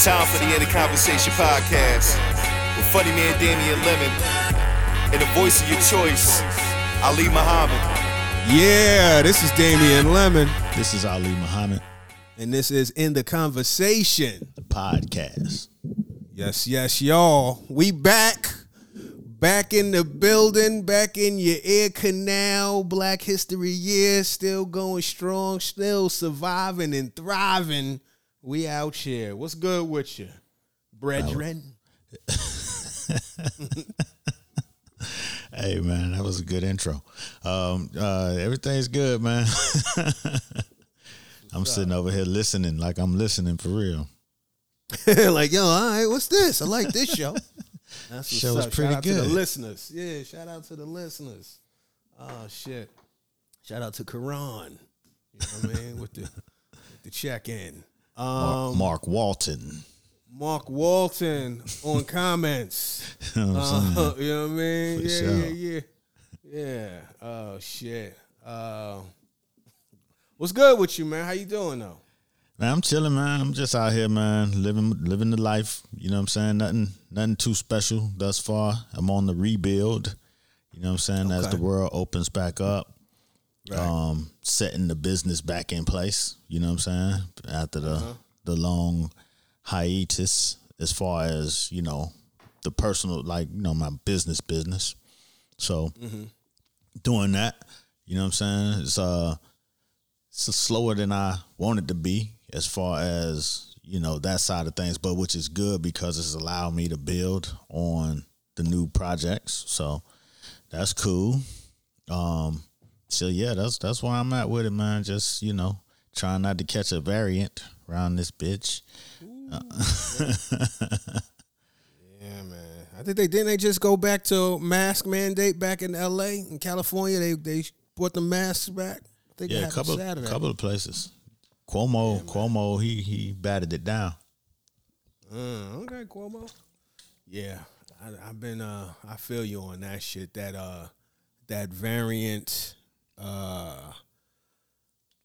It's time for the End of Conversation podcast with funny man Damian Lemon and the voice of your choice, Ali Muhammad. Yeah, this is Damian Lemon, This is Ali Muhammad, and this is In the Conversation. the podcast. Yes, yes, y'all. We back. Back in the building, back in your ear canal, Black History Year, still going strong, still surviving and thriving. We out here. What's good with you, brethren? Hey man, that was a good intro. Um, uh, everything's good, man. I'm sitting over here listening, like I'm listening for real. like, yo, all right, what's this? I like this show. That's what's Show was up. pretty shout out to the good. listeners. Yeah, shout out to the listeners. Oh shit. Shout out to Karan. You know what I mean? With the with the check in. Mark, Um Mark Walton. Mark Walton on comments. You know? Uh, you know what I mean? For yeah, sure. yeah, yeah. Yeah. Oh shit. Uh What's good with you, man? How you doing though? Man, I'm chilling, man. I'm just out here, man, living living the life. You know what I'm saying? Nothing nothing too special thus far. I'm on the rebuild. You know what I'm saying? As the world opens back up. Right. Um, setting the business back in place. You know what I'm saying? After the Uh-huh. the long hiatus as far as, you know, the personal like, you know, my business business. So Mm-hmm. doing that, you know what I'm saying? It's uh it's slower than I wanted to be as far as you know that side of things, but which is good because it's allowed me to build on the new projects. So that's cool. Um, so yeah, that's that's where I'm at with it, man. Just you know, trying not to catch a variant around this bitch. Yeah, man. I think they didn't they just go back to mask mandate back in L.A. in California. They they brought the masks back. I think Yeah, a couple Saturday. couple of places. Cuomo, Cuomo, he he batted it down. Uh, okay, Cuomo. Yeah, I, I've been. Uh, I feel you on that shit. That uh, that variant, uh,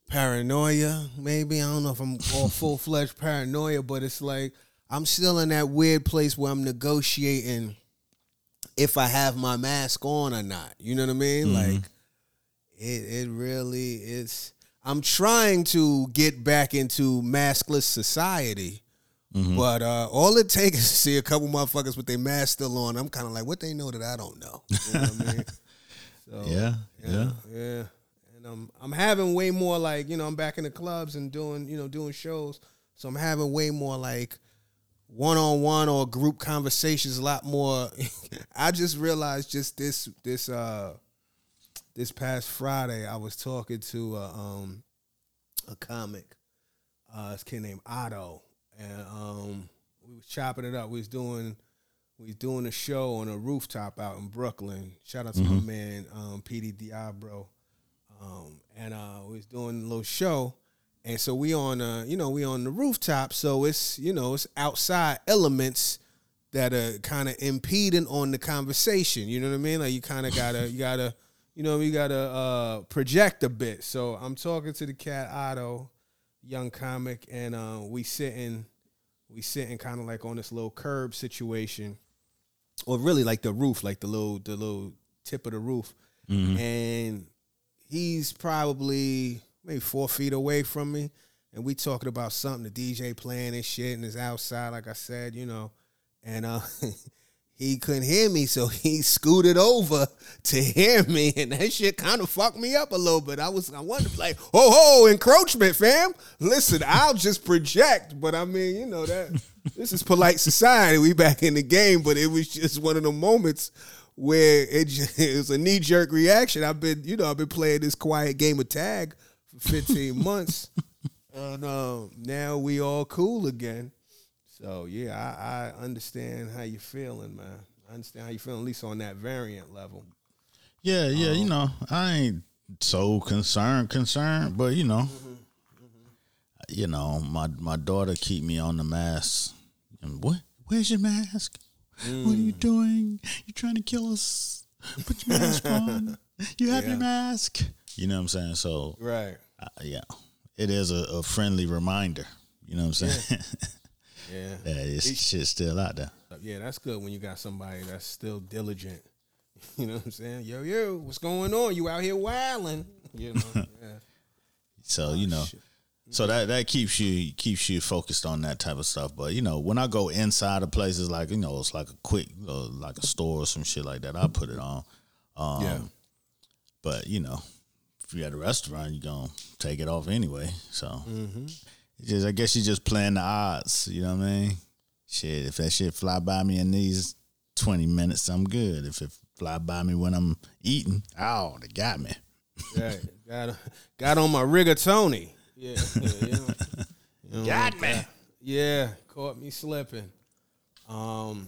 paranoia. Maybe I don't know if I'm all full fledged paranoia, but it's like I'm still in that weird place where I'm negotiating if I have my mask on or not. You know what I mean? Like it. It really is. I'm trying to get back into maskless society. But uh, all it takes is to see a couple motherfuckers with their mask still on. I'm kind of like, what they know that I don't know. You know what I mean? So, Yeah, yeah. yeah. And um, I'm having way more like you know I'm back in the clubs and doing you know doing shows, so I'm having way more like one on one or group conversations. A lot more. I just realized just this this uh this past Friday I was talking to a, um a comic, uh, this kid named Otto, and um we was chopping it up. We was doing we was doing a show on a rooftop out in Brooklyn. Shout out to my man um, PD Diablo, um, and uh, we was doing a little show. And so we on, uh, you know, we on the rooftop. So it's, you know, it's outside elements that are kind of impeding on the conversation. You know what I mean? Like you kind of gotta, you gotta, you know, you gotta uh, project a bit. So I'm talking to the cat Otto, young comic, and uh, we sitting, we sitting kind of like on this little curb situation, or really like the roof, like the little, the little tip of the roof, and he's probably maybe four feet away from me, and we talking about something. The DJ playing and shit, and it's outside, like I said, you know, and uh, he couldn't hear me, so he scooted over to hear me, and that shit kind of fucked me up a little bit. I was, I wondered, like, ho ho, encroachment, fam. Listen, I'll just project, but I mean, you know that this is polite society. We back in the game, but it was just one of the moments where it, just, it was a knee jerk reaction. I've been, you know, I've been playing this quiet game of tag for 15 months, and um, now we all cool again. So yeah, I, I understand how you're feeling, man. I understand how you're feeling, at least on that variant level. Yeah, yeah, you um, know, I ain't so concerned, concerned, but you know, mm-hmm, mm-hmm. you know, my my daughter keep me on the mask. And what? Where's your mask? What are you mm. doing? You're trying to kill us? Put your mask on. You have your mask. You know what I'm saying? So Right. uh, yeah, it is a, a friendly reminder. You know what I'm saying? Yeah. yeah, it's shit still out there. Yeah, that's good when you got somebody that's still diligent. You know what I'm saying? Yo, yo, what's going on? You out here wilding? You know? Yeah. So you know, so that that keeps you keeps you focused on that type of stuff. But you know, when I go inside of places like you know, it's like a quick uh, like a store or some shit like that, I put it on. Um, Yeah. But you know, if you're at a restaurant, you're gonna take it off anyway. So Mm-hmm. It's just I guess you're just playing the odds. You know what I mean? Shit, if that shit fly by me in these twenty minutes, I'm good. If it fly by me when I'm eating, oh, they got me. Yeah, got got on my rigatoni. Yeah, yeah, you know, you know, Got me. Yeah, caught me slipping. Um,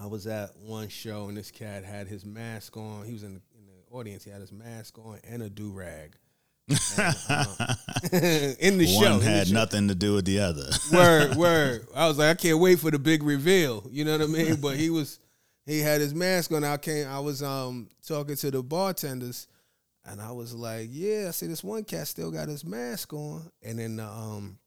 I was at one show and this cat had his mask on. He was in the, in the audience. He had his mask on and a do rag. In the show, One had show. nothing to do with the other. Word, word. I was like, I can't wait for the big reveal. You know what I mean? But he was, he had his mask on. I came, I was um talking to the bartenders, and I was like, yeah, I see this one cat still got his mask on, and then the um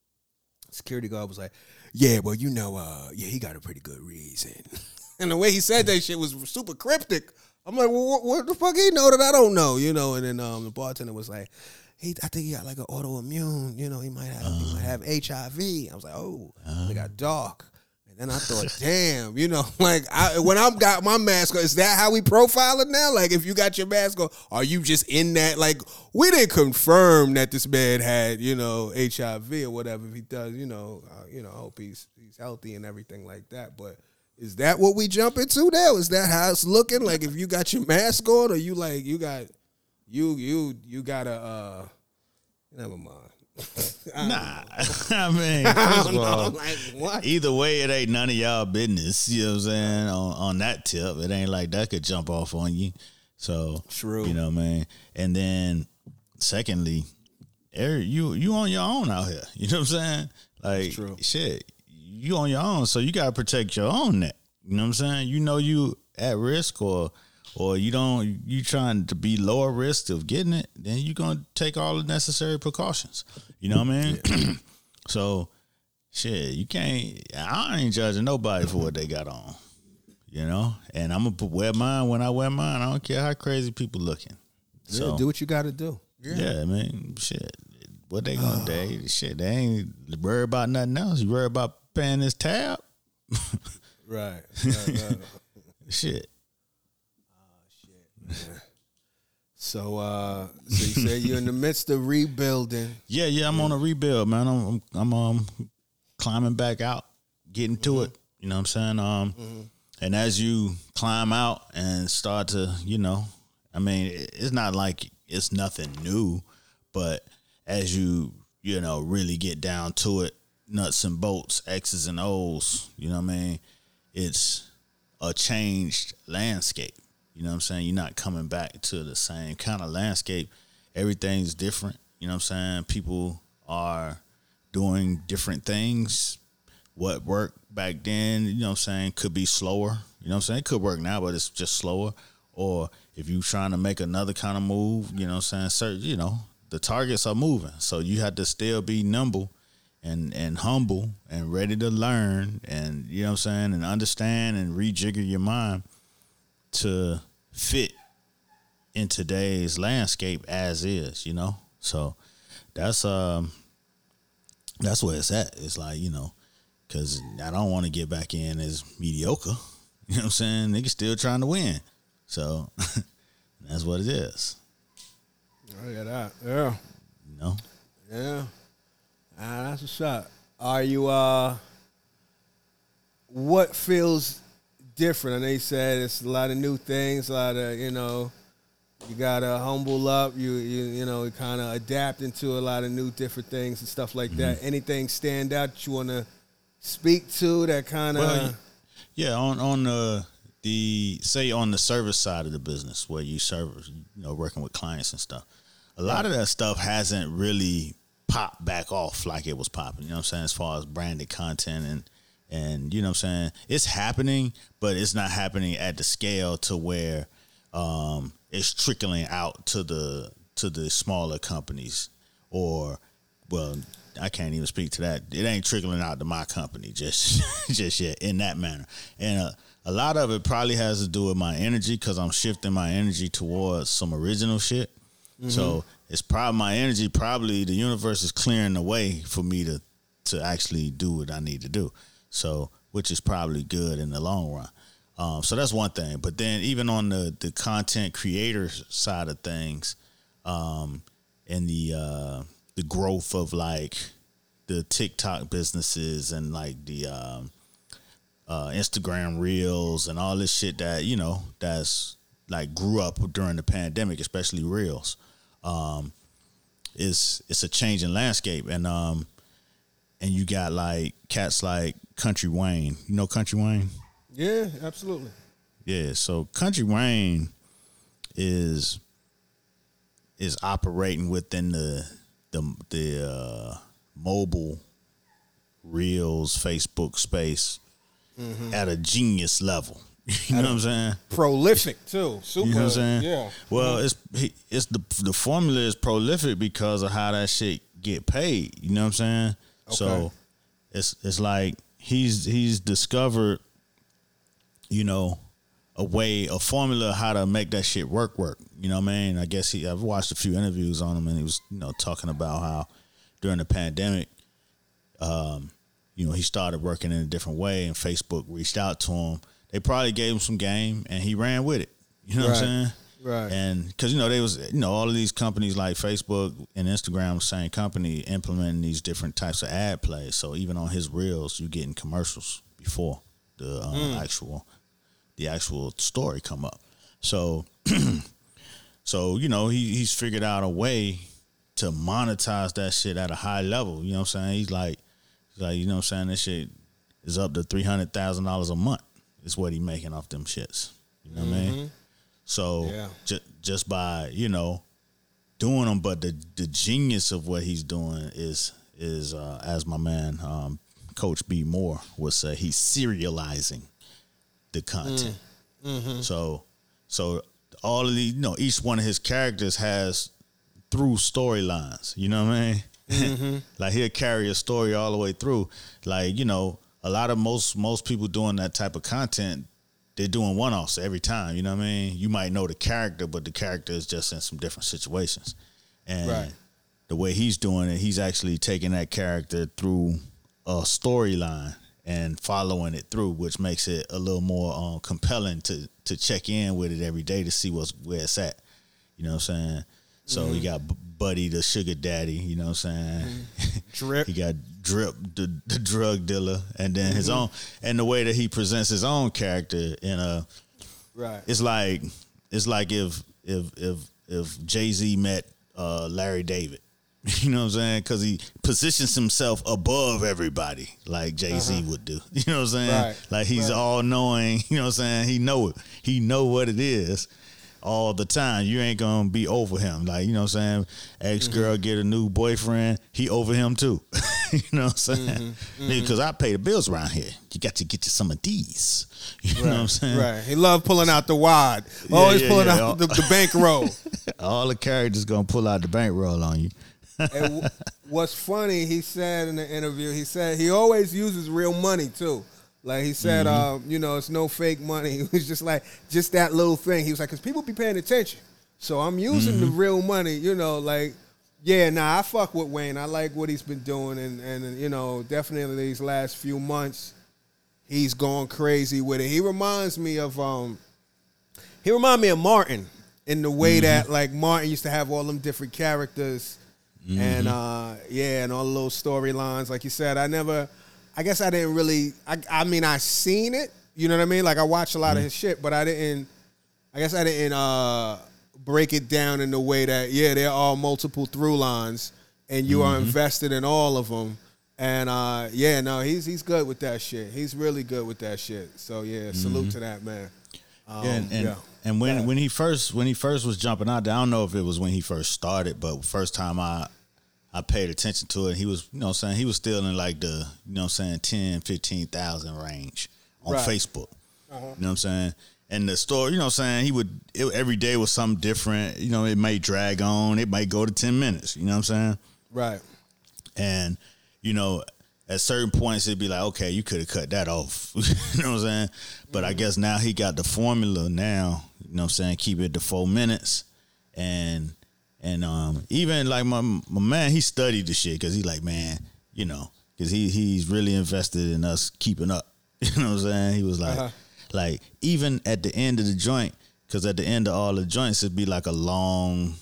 security guard was like, yeah, well, you know, uh, yeah, he got a pretty good reason. and the way he said that shit was super cryptic. I'm like, well, what, what the fuck he know that I don't know, you know? And then um, the bartender was like, he, I think he got like an autoimmune, you know, he might have, he might have HIV. I was like, oh, they got dark. And then I thought, damn, you know, like I, when I've got my mask on, is that how we profile it now? Like, if you got your mask on, are you just in that? Like, we didn't confirm that this man had, you know, HIV or whatever. If he does, you know, uh, you know, I hope he's he's healthy and everything like that. But is that what we jump into now? Is that how it's looking? Like, if you got your mask on, or you like you got you you you gotta uh, never mind. Nah, I mean, first of all, like what? either way, it ain't none of y'all business. You know what I'm saying? On on that tip, it ain't like that could jump off on you. So True. You know what I mean? And then, secondly, Eric, you you on your own out here. You know what I'm saying? Like true. shit, you on your own, so you gotta protect your own neck. You know what I'm saying? You know you at risk or or you don't you trying to be lower risk of getting it, then you gonna take all the necessary precautions. You know what I mean? so shit, you can't I ain't judging nobody for what they got on. You know? And I'm gonna wear mine when I wear mine. I don't care how crazy people looking. So yeah, do what you got to do. yeah, I mean, shit. What they gonna do? Shit, they ain't worried about nothing else. You worry about paying this tab? Right. right, right. Shit. So, uh, so you say you're in the midst of rebuilding. Yeah, yeah, I'm on a rebuild, man. I'm I'm, I'm um climbing back out, getting to it. You know what I'm saying? Um and as you climb out and start to, you know, I mean, it's not like it's nothing new, but as you, you know, really get down to it, nuts and bolts, X's and O's, you know what I mean? It's a changed landscape. You know what I'm saying? You're not coming back to the same kind of landscape. Everything's different. You know what I'm saying? People are doing different things. What worked back then, you know what I'm saying, could be slower. You know what I'm saying? It could work now, but it's just slower. Or if you're trying to make another kind of move, you know what I'm saying, certain, you know, the targets are moving. So you have to still be nimble and and humble and ready to learn and you know what I'm saying and understand and rejigger your mind to fit in today's landscape as is, you know. So that's um that's where it's at. It's like you know, because I don't want to get back in as mediocre. You know what I'm saying? Niggas still trying to win, so that's what it is. Oh, yeah, that. Yeah. You know. Yeah. Ah, that's a shot. Are you uh what feels different? I know you said it's a lot of new things, a lot of, you know, you gotta humble up, you you you know, kind of adapt into a lot of new different things and stuff like that. Mm-hmm. Anything stand out that you wanna speak to that kind of Well, yeah, on on the the say on the service side of the business where you serve, you know, working with clients and stuff. A lot of that stuff hasn't really popped back off like it was popping. You know what I'm saying? As far as branded content and and you know what I'm saying, it's happening, but it's not happening at the scale to where um, it's trickling out to the to the smaller companies or well I can't even speak to that. It ain't trickling out to my company just just yet in that manner. And uh, a lot of it probably has to do with my energy because I'm shifting my energy towards some original shit. So it's probably my energy. Probably the universe is clearing the way for me to to actually do what I need to do. So which is probably good in the long run. Um, so that's one thing. But then even on the the content creator side of things, um, and the uh, the growth of like the TikTok businesses and like the um, uh, Instagram reels and all this shit that you know that's like grew up during the pandemic, especially reels. Um, is it's a changing landscape and um and you got like cats like Country Wayne. You know Country Wayne? Yeah, absolutely. Yeah, so Country Wayne is is operating within the the the uh, mobile reels Facebook space at a genius level. You know what I'm saying? Prolific too. Super. You know what I'm saying? Yeah. Well, it's it's the the formula is prolific because of how that shit get paid. You know what I'm saying? So it's it's like he's he's discovered, you know, a way, a formula how to make that shit work work. You know what I mean? I guess he I've watched a few interviews on him and he was, you know, talking about how during the pandemic, um, you know, he started working in a different way and Facebook reached out to him. They probably gave him some game and he ran with it. You know what I'm saying? Right. And because you know they was you know all of these companies like Facebook and Instagram, same company implementing these different types of ad plays. So even on his reels, you getting commercials before the uh, actual the actual story come up. So so you know he he's figured out a way to monetize that shit at a high level. You know what I'm saying? He's like he's like you know what I'm saying this shit is up to three hundred thousand dollars a month. Is what he making off them shits. You know what I mean? So Yeah. ju- just by you know doing them, but the the genius of what he's doing is is uh, as my man um, Coach B Moore would say, he's serializing the content. So so all of the you know each one of his characters has through storylines. You know what I mean? like he'll carry a story all the way through. Like you know, a lot of most most people doing that type of content, they're doing one offs every time. You know what I mean? You might know the character, but the character is just in some different situations. And Right. the way he's doing it, he's actually taking that character through a storyline and following it through, which makes it a little more um, compelling to to check in with it every day to see what's where it's at. You know what I'm saying? So Mm-hmm. you got Buddy, the sugar daddy. You know what I'm saying? Drip. he got Drip, the, the drug dealer, and then his Mm-hmm. own, and the way that he presents his own character in a Right. it's like it's like if if if if Jay Z met uh, Larry David, you know what I'm saying? Because he positions himself above everybody, like Jay Z would do. You know what I'm saying? Uh-huh. Right. Like he's Right. all knowing. You know what I'm saying? He know it. He know what it is. All the time, you ain't gonna be over him. Like you know what I'm saying. Ex girl Mm-hmm. get a new boyfriend, he over him too. you know what I'm saying? Mm-hmm. Because I pay the bills around here. You got to get you some of these. You know what I'm saying? Right. He loved pulling out the wad. Always yeah, pulling yeah. out the, the bankroll. All the characters gonna pull out the bankroll on you. and what's funny, he said in the interview, he said he always uses real money too. Like he said, Mm-hmm. uh, you know, it's no fake money. It was just like just that little thing. He was like, because people be paying attention, so I'm using the Mm-hmm. real money. You know, like yeah, nah, I fuck with Wayne. I like what he's been doing, and and you know, definitely these last few months, he's gone crazy with it. He reminds me of um, he reminds me of Martin in the way that like Martin used to have all them different characters and uh yeah and all the little storylines like you said I never I guess I didn't really I I mean I seen it you know what I mean? Like I watched a lot of his shit but I didn't I guess I didn't uh break it down in the way that yeah there are multiple through lines and you are invested in all of them and uh yeah no he's he's good with that shit. He's really good with that shit. So yeah salute to that man. Um, Yeah, and and, yeah. and when Yeah. when he first when he first was jumping out there, I don't know if it was when he first started, but first time I I paid attention to it, he was you know what I'm saying he was still in like the you know what I'm saying 10, 15,000 range on Right. Facebook. Uh-huh. You know what I'm saying? And the story, you know what I'm saying, he would it, every day was something different. You know, it may drag on, it might go to 10 minutes, you know what I'm saying? right And you know, at certain points it'd be like, okay, you could have cut that off. you know what I'm saying? But I mm-hmm. guess now he got the formula now, you know what I'm saying, keep it to four minutes. And and um even like my my man, he studied the shit because he's like, man, you know, because he he's really invested in us keeping up. You know what I'm saying? He was like Uh-huh. like even at the end of the joint, because at the end of all the joints it'd be like a long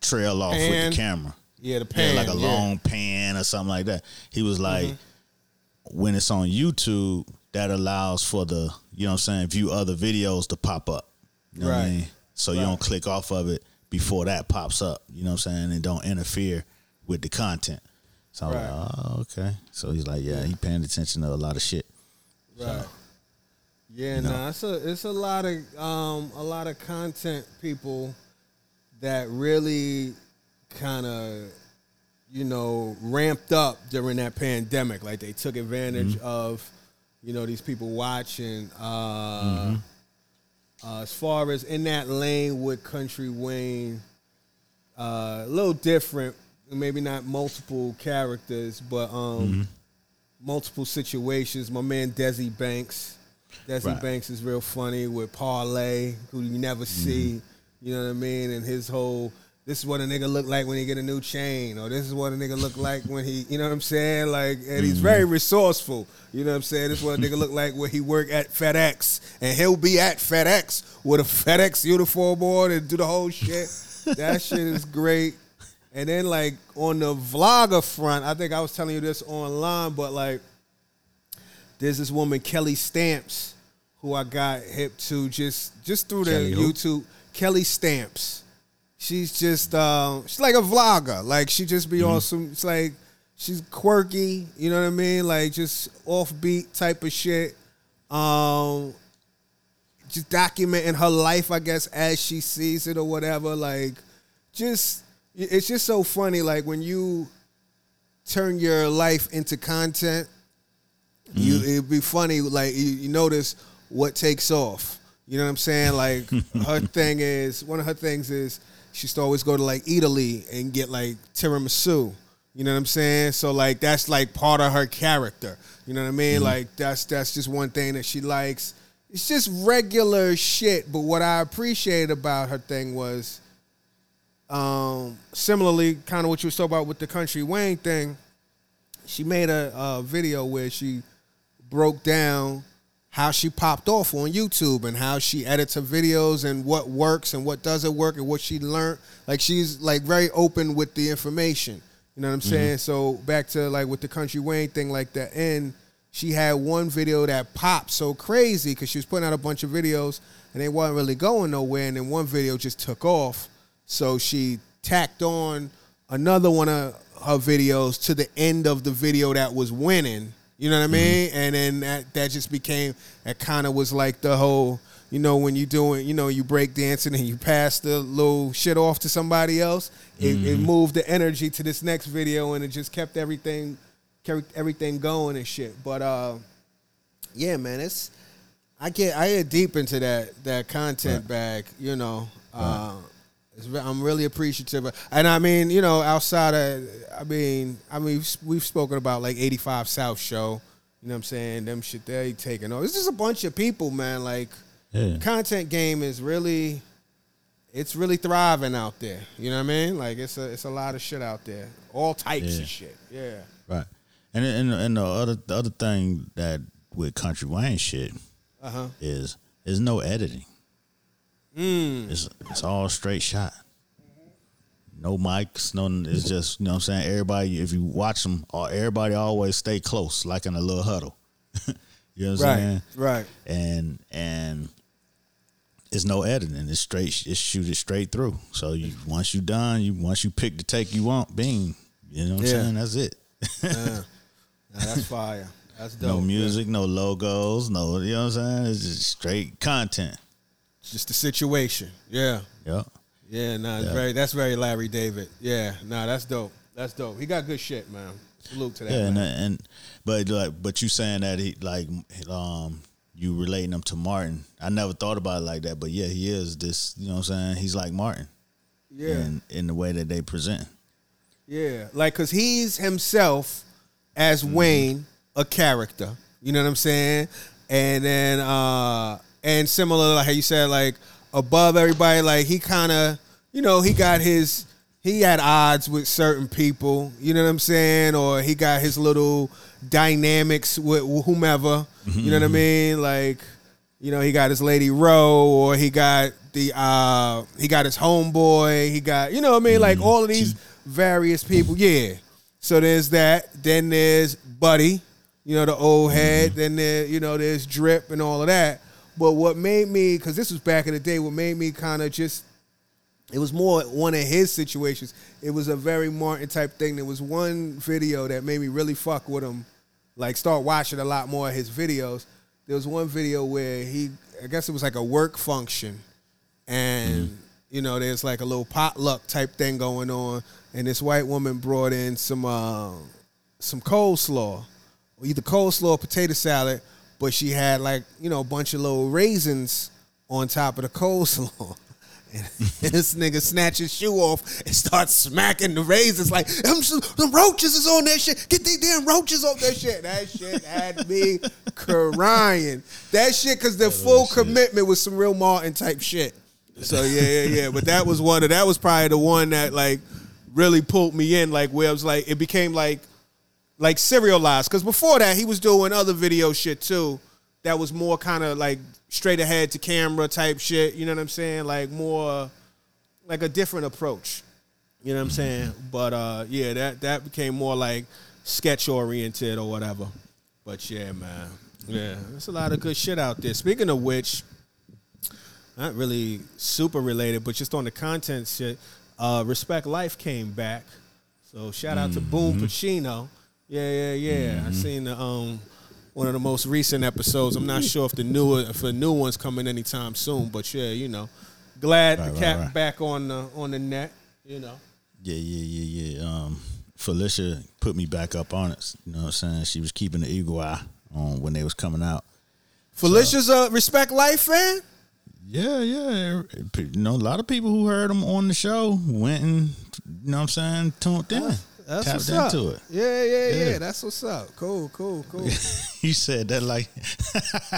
trail off with the camera. Yeah, the Yeah, pan. like a yeah. long pan or something like that. He was like, Mm-hmm. when it's on YouTube, that allows for the, you know what I'm saying, view other videos to pop up. You know what I Right. mean? So you don't click off of it before that pops up. You know what I'm saying? And don't interfere with the content. So I'm Right. like, oh, okay. So he's like, yeah, he paying attention to a lot of shit. Right. Yeah, you know. nah, it's a it's a lot of um a lot of content people that really kind of you know ramped up during that pandemic. Like they took advantage Mm-hmm. of you know these people watching. Uh, Mm-hmm. Uh, as far as in that lane with Country Wayne, uh, a little different. Maybe not multiple characters, but um, Mm-hmm. multiple situations. My man Desi Banks. Desi Right. Banks is real funny with Parlay, who you never see. You know what I mean? And his whole this is what a nigga look like when he get a new chain, or this is what a nigga look like when he, you know what I'm saying? Like, and he's mm-hmm. very resourceful. You know what I'm saying? This is what a nigga look like when he work at FedEx, and he'll be at FedEx with a FedEx uniform on and do the whole shit. that shit is great. And then like on the vlogger front, I think I was telling you this online, but like there's this woman Kelly Stamps who I got hip to just just through the Kelly who? YouTube. Kelly Stamps. She's just um, she's like a vlogger. Like she just be Mm-hmm. on some. It's like she's quirky. You know what I mean? Like just offbeat type of shit. Um, just documenting her life, I guess, as she sees it or whatever. Like, just it's just so funny. Like when you turn your life into content, you it'd be funny. Like you, you notice what takes off. You know what I'm saying? Like her thing is one of her things is she used to always go to like Italy and get like tiramisu. You know what I'm saying? So like that's like part of her character. You know what I mean? Like that's that's just one thing that she likes. It's just regular shit. But what I appreciated about her thing was um similarly kind of what you was talking about with the country Wayne thing. She made a, a video where she broke down how she popped off on YouTube and how she edits her videos and what works and what doesn't work and what she learned. Like she's like very open with the information. You know what I'm mm-hmm. saying? So back to like with the country Wayne thing, like the end, she had one video that popped so crazy because she was putting out a bunch of videos and they wasn't really going nowhere. And then one video just took off. So she tacked on another one of her videos to the end of the video that was winning. You know what I mean? And then that that just became that kind of was like the whole, you know, when you doing, you know, you break dancing and you pass the little shit off to somebody else, it, it moved the energy to this next video and it just kept everything kept everything going and shit. But uh yeah, man, it's I get I get deep into that that content bag, you know. Uh it's, re- I'm really appreciative, of- and I mean, you know, outside of, I mean, I mean, we've, we've spoken about like 85 South Show, you know what I'm saying? Them shit they taking over. It's just a bunch of people, man. Like, Yeah. content game is really, it's really thriving out there. You know what I mean? Like, it's a, it's a lot of shit out there, all types Yeah. of shit. Yeah. Right. And and and the other the other thing that with Country Wayne shit Uh huh. is is no editing. Mm. It's it's all straight shot. No mics, no. It's just you know what I'm saying. Everybody, if you watch them, all everybody always stay close, like in a little huddle. you know what I'm Right. saying? Right. And and it's no editing. It's straight. It's shoot it straight through. So you once you done, you once you pick the take you want, bing. You know what I'm Yeah. saying? That's it. Yeah. Nah, that's fire. That's dope. no music, no logos, no. You know what I'm saying? It's just straight content. Just the situation. Yeah. Yep. Yeah, nah, Yeah. very that's very Larry David. Yeah, nah, that's dope. That's dope. He got good shit, man. Salute to that. Yeah, and, and but like, but you saying that he like um you relating him to Martin. I never thought about it like that, but yeah, he is this. You know what I'm saying? He's like Martin. yeah, in in the way that they present. Yeah, like because he's himself as Mm-hmm. Wayne, a character. You know what I'm saying? And then uh and similar like how you said, like above everybody, like he kind of, you know, he got his he had odds with certain people. You know what I'm saying? Or he got his little dynamics with whomever. Mm-hmm, you know what I mm-hmm. mean? Like, you know, he got his lady Rowe, or he got the uh he got his homeboy. He got you know what I mean? Like mm-hmm. all of these various people. Yeah. So there's that. Then there's Buddy, you know, the old head. Then there, you know, there's Drip and all of that. But what made me, because this was back in the day, what made me kind of just, it was more one of his situations. It was a very Martin type thing. There was one video that made me really fuck with him, like start watching a lot more of his videos. There was one video where he, I guess it was like a work function, and you know, there's like a little potluck type thing going on, and this white woman brought in some uh, some coleslaw, either coleslaw or potato salad, but she had like you know a bunch of little raisins on top of the coleslaw. And this nigga snatch his shoe off and start smacking the raisins like them, them roaches is on that shit. Get these damn roaches off that shit. That shit had me crying. That shit because the oh, full commitment was some real Martin type shit. So yeah, yeah, yeah. But that was one of that was probably the one that like really pulled me in, like where I was like it became like like serialized. Cause before that he was doing other video shit too. That was more kind of like straight ahead to camera type shit. You know what I'm saying? Like more like a different approach. You know what I'm saying? But uh yeah, that that became more like sketch oriented or whatever. But yeah, man. Yeah, there's a lot of good shit out there. Speaking of which, not really super related, but just on the content shit. Uh, Respect Life came back, so shout out to Boom Pacino. Yeah, yeah, yeah. I seen the um one of the most recent episodes. I'm not sure if the newer if the new one's coming anytime soon, but yeah, you know, glad Right, the right, cat right. back on the on the net. You know, Yeah, yeah, yeah, yeah. Um, Felicia put me back up on it. You know what I'm saying? She was keeping the eagle eye on when they was coming out. Felicia's a Respect Life fan. Yeah, yeah. You know, a lot of people who heard him on the show went and, you know what I'm saying, tuned in. That's tapped what's up. into it. Yeah, yeah, yeah, Yeah. That's what's up. Cool, cool, cool. you said that like,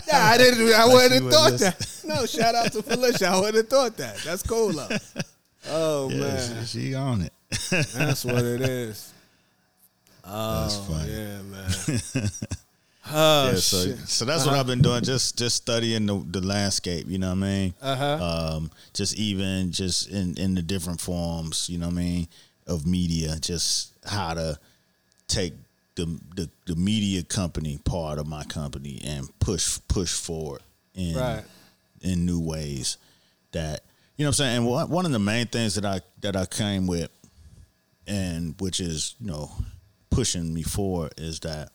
Yeah, I didn't. I wouldn't she have thought that. No, shout out to Felicia. I wouldn't have thought that. That's cool though. Oh yeah, man, she, she on it. that's what it is. Oh That's funny. yeah, man. Oh yeah, so shit. so that's what I've been doing, just just studying the, the landscape. You know what I mean? Uh-huh. Um, just even just in in the different forms. You know what I mean of media, just how to take the the, the media company part of my company and push push forward in Right. in new ways that you know what I'm saying. And one one of the main things that I that I came with, and which is you know pushing me forward is that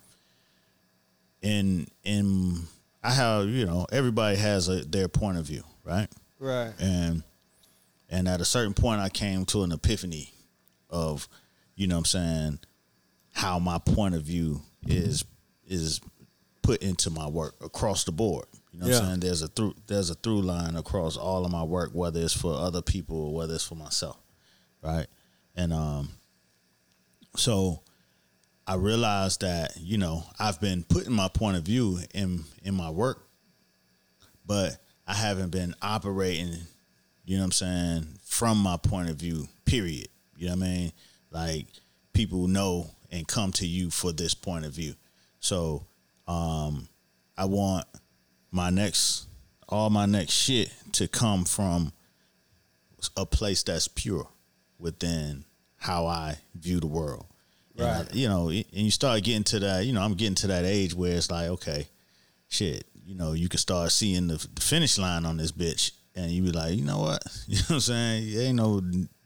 in in I have you know everybody has a, their point of view, right? Right. And and at a certain point, I came to an epiphany of you know what I'm saying how my point of view is is put into my work across the board. You know what I'm saying? There's a through there's a through line across all of my work, whether it's for other people or whether it's for myself, right? And um, so I realized that you know I've been putting my point of view in in my work, but I haven't been operating. You know what I'm saying from my point of view. Period. You know what I mean? Like people know and come to you for this point of view. So um, I want my next all my next shit to come from a place that's pure within how I view the world. And I- Right. you know, and you start getting to that, you know, I'm getting to that age where it's like, okay, shit, you know, you can start seeing the, the finish line on this bitch and you be like, you know what? You know what I'm saying? There ain't no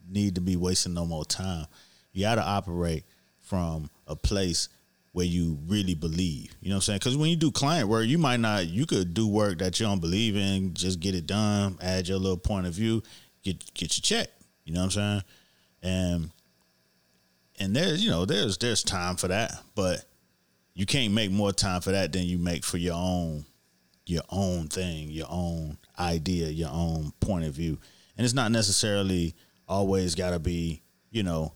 need to be wasting no more time. You got to operate from a place where you really believe. You know what I'm saying? Because when you do client work, you might not. You could do work that you don't believe in, just get it done, add your little point of view, get get your check. You know what I'm saying? And and there's you know there's there's time for that, but you can't make more time for that than you make for your own your own thing, your own idea, your own point of view. And it's not necessarily always got to be, you know,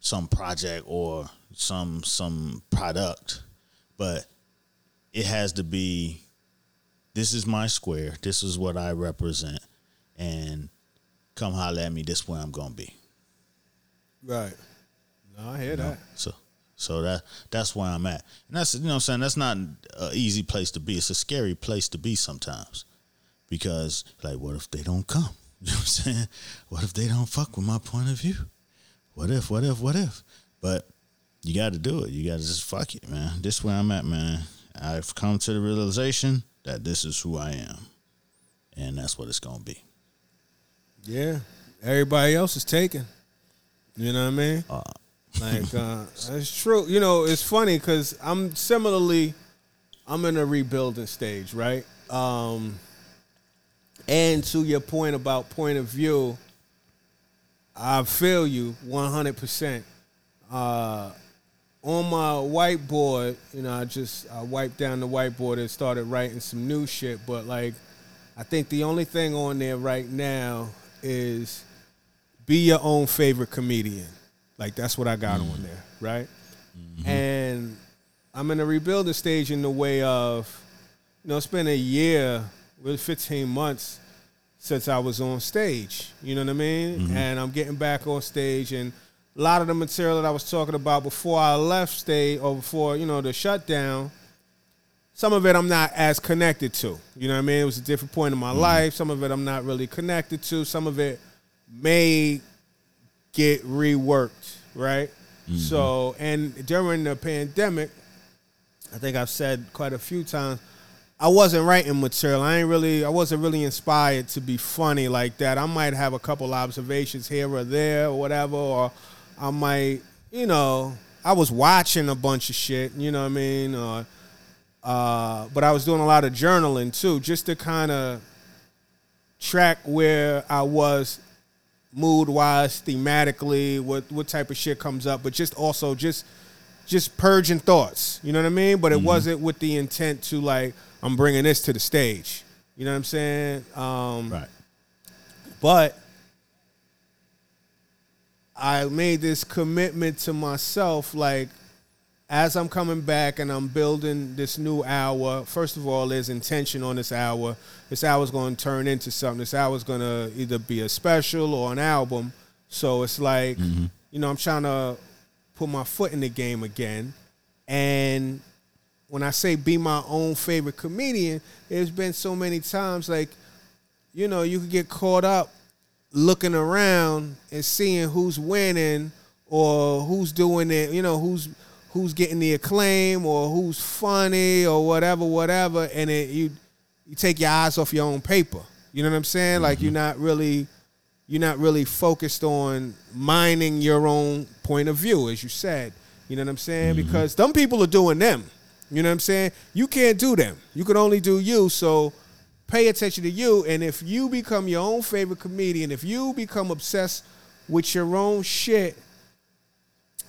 some project or some some product, but it has to be this is my square, this is what I represent, and come holler at me, this where I'm gonna be. Right. No, I hear that. So so that that's where I'm at. And that's you know what I'm saying, that's not an easy place to be. It's a scary place to be sometimes. Because like what if they don't come? You know what I'm saying? What if they don't fuck with my point of view? What if, what if, what if? But you gotta do it. You gotta just fuck it, man. This is where I'm at, man. I've come to the realization that this is who I am. And that's what it's gonna be. Yeah. Everybody else is taken. You know what I mean? Uh, Like uh, that's true. You know, it's funny because I'm similarly, I'm in a rebuilding stage, right? Um, and to your point about point of view, I feel you 100. percent uh, On my whiteboard, you know, I just I wiped down the whiteboard and started writing some new shit. But like, I think the only thing on there right now is be your own favorite comedian. Like that's what I got on there, right? And I'm in a rebuilding stage in the way of, you know, it's been a year, really 15 months since I was on stage. You know what I mean? Mm-hmm. And I'm getting back on stage, and a lot of the material that I was talking about before I left stage or before you know the shutdown. Some of it I'm not as connected to. You know what I mean? It was a different point in my mm-hmm. life. Some of it I'm not really connected to. Some of it may get reworked, right? Mm-hmm. So, and during the pandemic, I think I've said quite a few times, I wasn't writing material. I ain't really, I wasn't really inspired to be funny like that. I might have a couple observations here or there or whatever, or I might, you know, I was watching a bunch of shit, you know what I mean? Or, uh, but I was doing a lot of journaling too, just to kind of track where I was mood wise, thematically, what what type of shit comes up, but just also just just purging thoughts. You know what I mean? But it wasn't with the intent to like I'm bringing this to the stage. You know what I'm saying? Um, right. but I made this commitment to myself, like as I'm coming back and I'm building this new hour. First of all, there's intention on this hour. This hour's going to turn into something. This hour's going to either be a special or an album. So it's like, you know, I'm trying to put my foot in the game again. And when I say be my own favorite comedian, there's been so many times like, you know, you could get caught up looking around and seeing who's winning or who's doing it, you know, who's who's getting the acclaim or who's funny or whatever, whatever, and it, you you take your eyes off your own paper. You know what I'm saying? Like you're mm-hmm. not really you're not really focused on mining your own point of view, as you said. You know what I'm saying? Mm-hmm. Because some people are doing them. You know what I'm saying? You can't do them. You can only do you. So pay attention to you. And if you become your own favorite comedian, if you become obsessed with your own shit,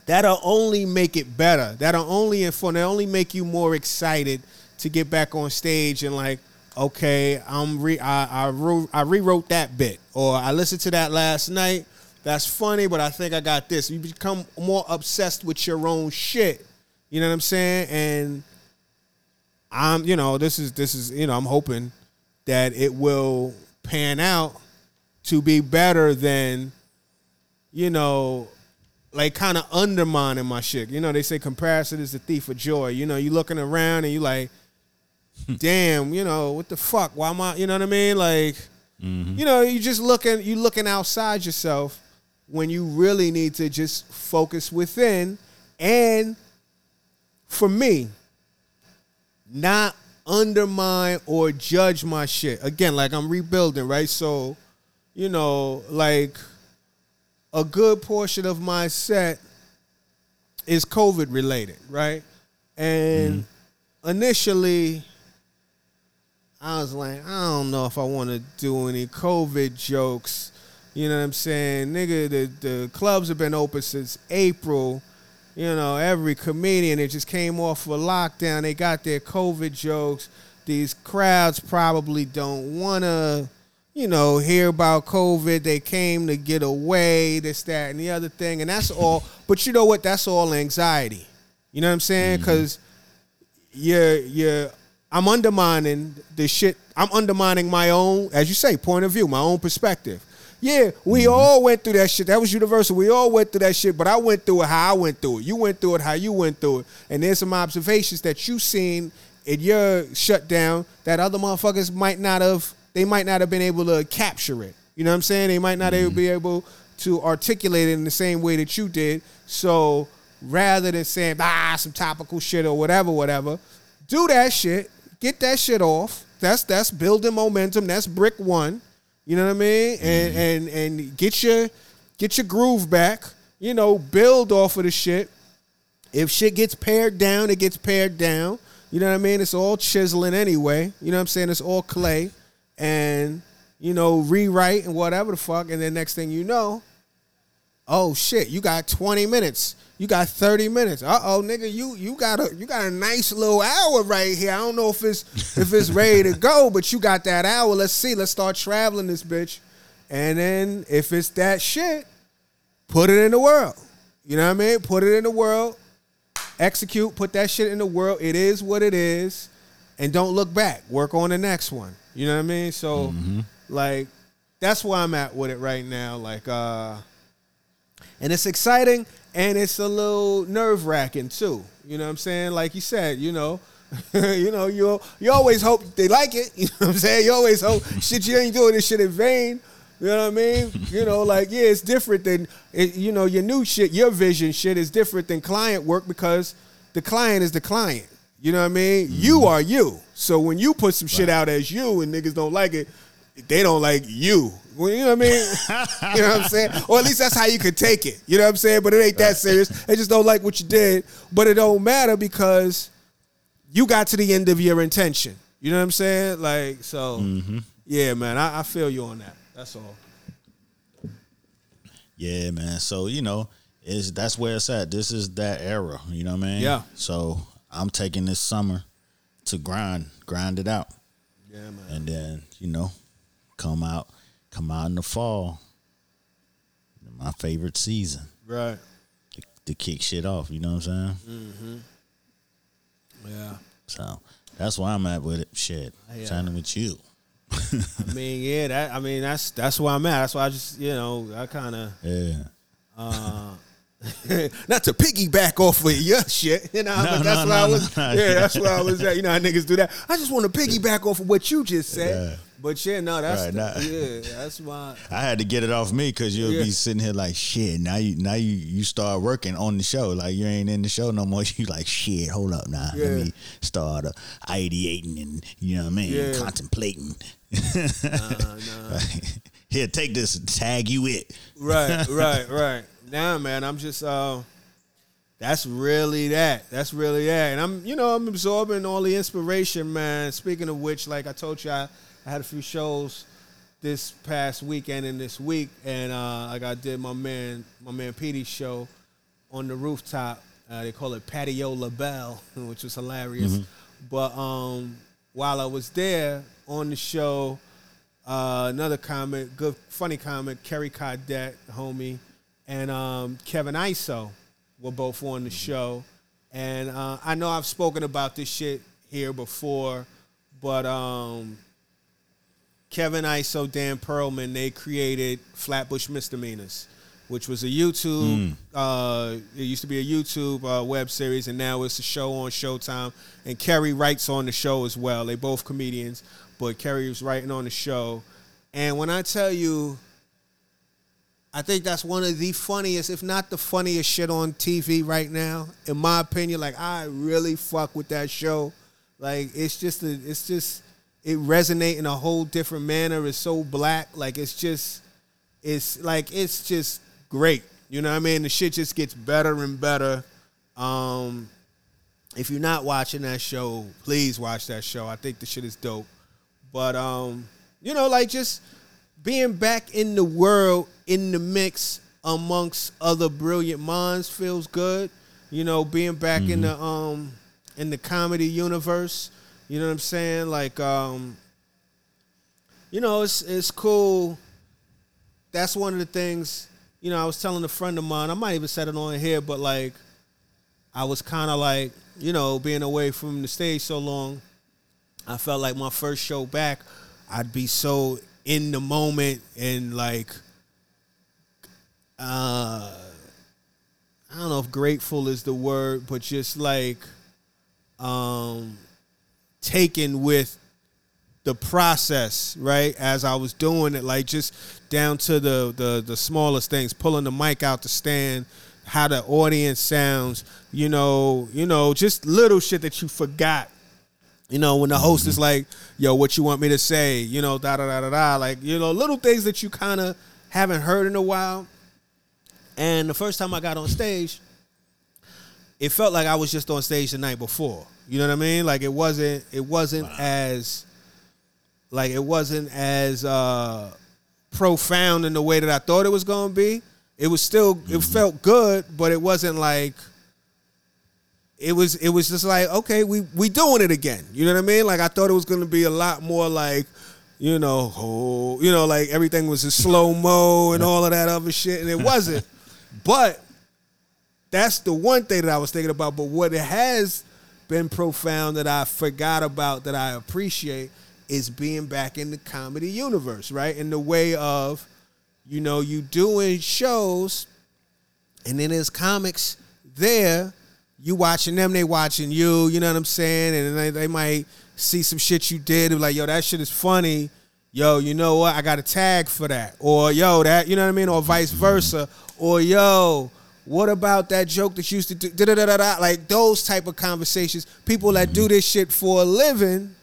that'll only make it better. That'll only inform. That'll only make you more excited to get back on stage and like, okay, I'm re I I, I rewrote that bit or I listened to that last night. That's funny, but I think I got this. You become more obsessed with your own shit. You know what I'm saying? And I'm, you know, this is this is, you know, I'm hoping that it will pan out to be better than, you know, like kind of undermining my shit. You know, they say comparison is the thief of joy. You know, you looking around and you like, damn, you know, what the fuck? Why am I? You know what I mean? Like, mm-hmm. you know, you just looking, you looking outside yourself when you really need to just focus within. And for me, not undermine or judge my shit. Again, like I'm rebuilding, right? So, you know, like a good portion of my set is COVID related, right? And mm-hmm. initially, I was like, I don't know if I want to do any COVID jokes. You know what I'm saying? Nigga, the, the clubs have been open since April. You know, every comedian that just came off of a lockdown, they got their COVID jokes. These crowds probably don't want to you know, hear about COVID. They came to get away, this, that, and the other thing, and that's all. But you know what? That's all anxiety. You know what I'm saying? Mm-hmm. Because you're you're I'm undermining the shit. I'm undermining my own, as you say, point of view, my own perspective. Yeah, we all went through that shit. That was universal. We all went through that shit, but I went through it how I went through it. You went through it how you went through it. And there's some observations that you seen in your shutdown that other motherfuckers might not have they might not have been able to capture it. You know what I'm saying? They might not Mm-hmm. be able to articulate it in the same way that you did. So rather than saying ah some topical shit or whatever, whatever, do that shit. Get that shit off. That's that's building momentum. That's brick one. You know what I mean? And mm-hmm. and and get your get your groove back. You know, build off of the shit. If shit gets pared down, it gets pared down. You know what I mean? It's all chiseling anyway. You know what I'm saying? It's all clay. And, you know, rewrite and whatever the fuck. And then next thing you know, oh shit, you got 20 minutes. You got 30 minutes. Uh oh, nigga, you you got a you got a nice little hour right here. I don't know if it's if it's ready to go, but you got that hour. Let's see. Let's start traveling this bitch. And then if it's that shit, put it in the world. You know what I mean? Put it in the world. Execute, put that shit in the world. It is what it is. And don't look back. Work on the next one. You know what I mean? So like that's where I'm at with it right now. Like uh and it's exciting and it's a little nerve wracking too. You know what I'm saying? Like you said, you know, you know, you you always hope they like it. You know what I'm saying? You always hope shit you ain't doing this shit in vain. You know what I mean? You know, like yeah, it's different than it, you know your new shit, your vision shit is different than client work because the client is the client. You know what I mean? You mm-hmm. are you. So when you put some shit out as you and niggas don't like it, they don't like you. Well, you know what I mean? you know what I'm saying? Or at least that's how you could take it. You know what I'm saying? But it ain't that serious. They just don't like what you did. But it don't matter because you got to the end of your intention. You know what I'm saying? Like, so mm-hmm. yeah, man, I, I feel you on that. That's all. Yeah, man. So you know, is that's where it's at. This is that era. You know what I mean? Yeah. So I'm taking this summer to grind, grind it out, Yeah, man. and then you know, come out, come out in the fall. My favorite season Right. to, to kick shit off. You know what I'm saying? Yeah. So that's where I'm at with it. Shit, Yeah. signing with you. I mean, yeah, that I mean that's that's where I'm at. That's why I just you know, I kinda Yeah. uh not to piggyback off of your shit, you know, No, but that's no, I no, was. no, yeah, yeah. that's why I was at. You know how niggas do that. I just want to piggyback off of what you just said. But yeah, no, that's Right, the- nah. yeah, that's my I had to get it off me because you'll Yeah. be sitting here like shit. Now you now you you start working on the show like you ain't in the show no more. You like shit. Hold up now. Yeah. Let me start uh, ideating and you know what I mean, Yeah. contemplating. nah, nah. here, take this. Tag you it. right, right, right. Nah, man, I'm just uh that's really that. That's really that. And I'm you know, I'm absorbing all the inspiration, man. Speaking of which, like I told you, I, I had a few shows this past weekend and this week, and uh like I did my man my man Petey's show on the rooftop. Uh, they call it Patio LaBelle, which was hilarious. But um while I was there on the show, uh, another comic, good funny comic, Kerry Coddett, homie, and um, Kevin Iso were both on the show. And uh, I know I've spoken about this shit here before, but um, Kevin Iso, Dan Perlman, they created Flatbush Misdemeanors, which was a YouTube. Uh, it used to be a YouTube uh, web series, and now it's a show on Showtime. And Kerry writes on the show as well. They both comedians, but Kerry was writing on the show. And when I tell you, I think that's one of the funniest, if not the funniest shit on TV right now, in my opinion. Like I really fuck with that show. Like it's just a, it's just it resonate in a whole different manner. It's so black. Like it's just it's like it's just great. You know what I mean? The shit just gets better and better. Um if you're not watching that show, please watch that show. I think the shit is dope. But um, you know, like just being back in the world, in the mix amongst other brilliant minds feels good. You know, being back in the um in the comedy universe. You know what I'm saying? Like um you know, it's it's cool. That's one of the things. You know, I was telling a friend of mine. I might even set it on here, but like, I was kind of like, you know, being away from the stage so long. I felt like my first show back, I'd be so in the moment and like, uh, I don't know if grateful is the word, but just like, um, taken with the process, right? As I was doing it, like just down to the the the smallest things, pulling the mic out the stand, how the audience sounds, you know, you know, just little shit that you forgot. You know, when the host is mm-hmm. like, "Yo, what you want me to say?" You know, da da da da da. Like, you know, little things that you kind of haven't heard in a while. And the first time I got on stage, it felt like I was just on stage the night before. You know what I mean? Like it wasn't it wasn't as like it wasn't as uh profound in the way that I thought it was going to be. It was still it felt good, but it wasn't like it was it was just like okay, we we doing it again. You know what I mean? Like I thought it was going to be a lot more like you know, oh, you know, like everything was in slow mo and all of that other shit, and it wasn't. but that's the one thing that I was thinking about. But what it has been profound that I forgot about that I appreciate is being back in the comedy universe, right? In the way of, you know, you doing shows, and then there's comics there. You watching them, they watching you. You know what I'm saying? And they, they might see some shit you did, and be like, yo, that shit is funny. Yo, you know what? I got a tag for that. Or yo, that you know what I mean? Or vice versa. Or yo, what about that joke that you used to do? Da, da, da, da, da. Like those type of conversations. People that do this shit for a living,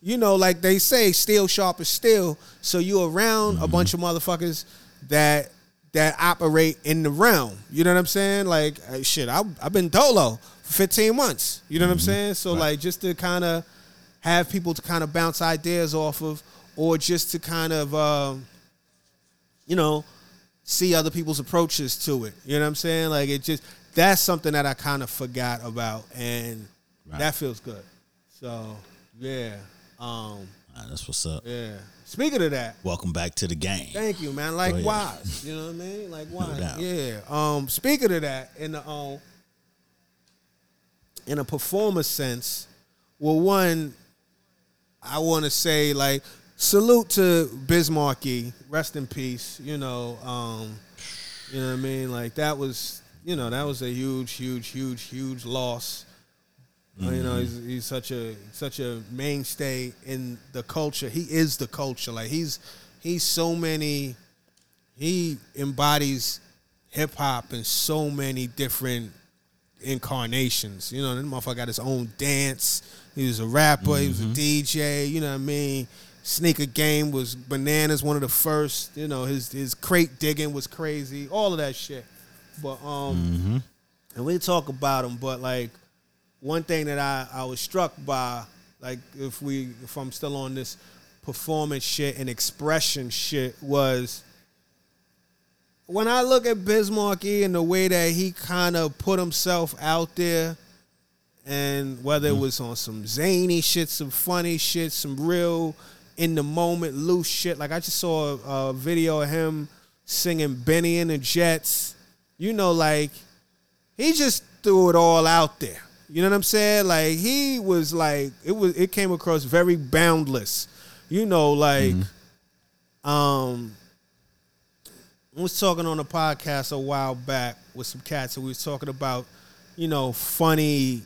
you know, like they say, steel sharp as steel. So you around a bunch of motherfuckers that that operate in the realm. You know what I'm saying? Like uh, shit, I, I've been dolo for 15 months. You know what I'm saying? So like just to kind of have people to kind of bounce ideas off of, or just to kind of, um, you know, see other people's approaches to it. You know what I'm saying? Like it just that's something that I kind of forgot about, and Right. that feels good. So yeah, um, Ah, that's what's up. yeah. Speaking of that, Welcome back to the game. thank you, man. Likewise, you know what I mean? Likewise, doubt. yeah. Um, speaking of that, in the um, in a performer sense, well, one, I want to say like salute to Biz Markie, rest in peace. You know, um, you know what I mean? Like that was, you know, that was a huge, huge, huge, huge loss. Uh, You know, he's, he's such a such a mainstay in the culture. He is the culture. Like he's he's so many. He embodies hip hop in so many different incarnations. You know, that motherfucker got his own dance. He was a rapper. He was a DJ. You know what I mean? Sneaker game was bananas. One of the first. You know, his his crate digging was crazy. All of that shit. But um, and we talk about him. But like one thing that I I was struck by, like if we if I'm still on this performance shit and expression shit was when I look at Biz Markie and the way that he kind of put himself out there, and whether it was on some zany shit, some funny shit, some real in the moment loose shit. Like I just saw a, a video of him singing Bennie and the Jets. You know, like he just threw it all out there. You know what I'm saying? Like he was like it was it came across very boundless. You know, like um I was talking on a podcast a while back with some cats and we was talking about, you know, funny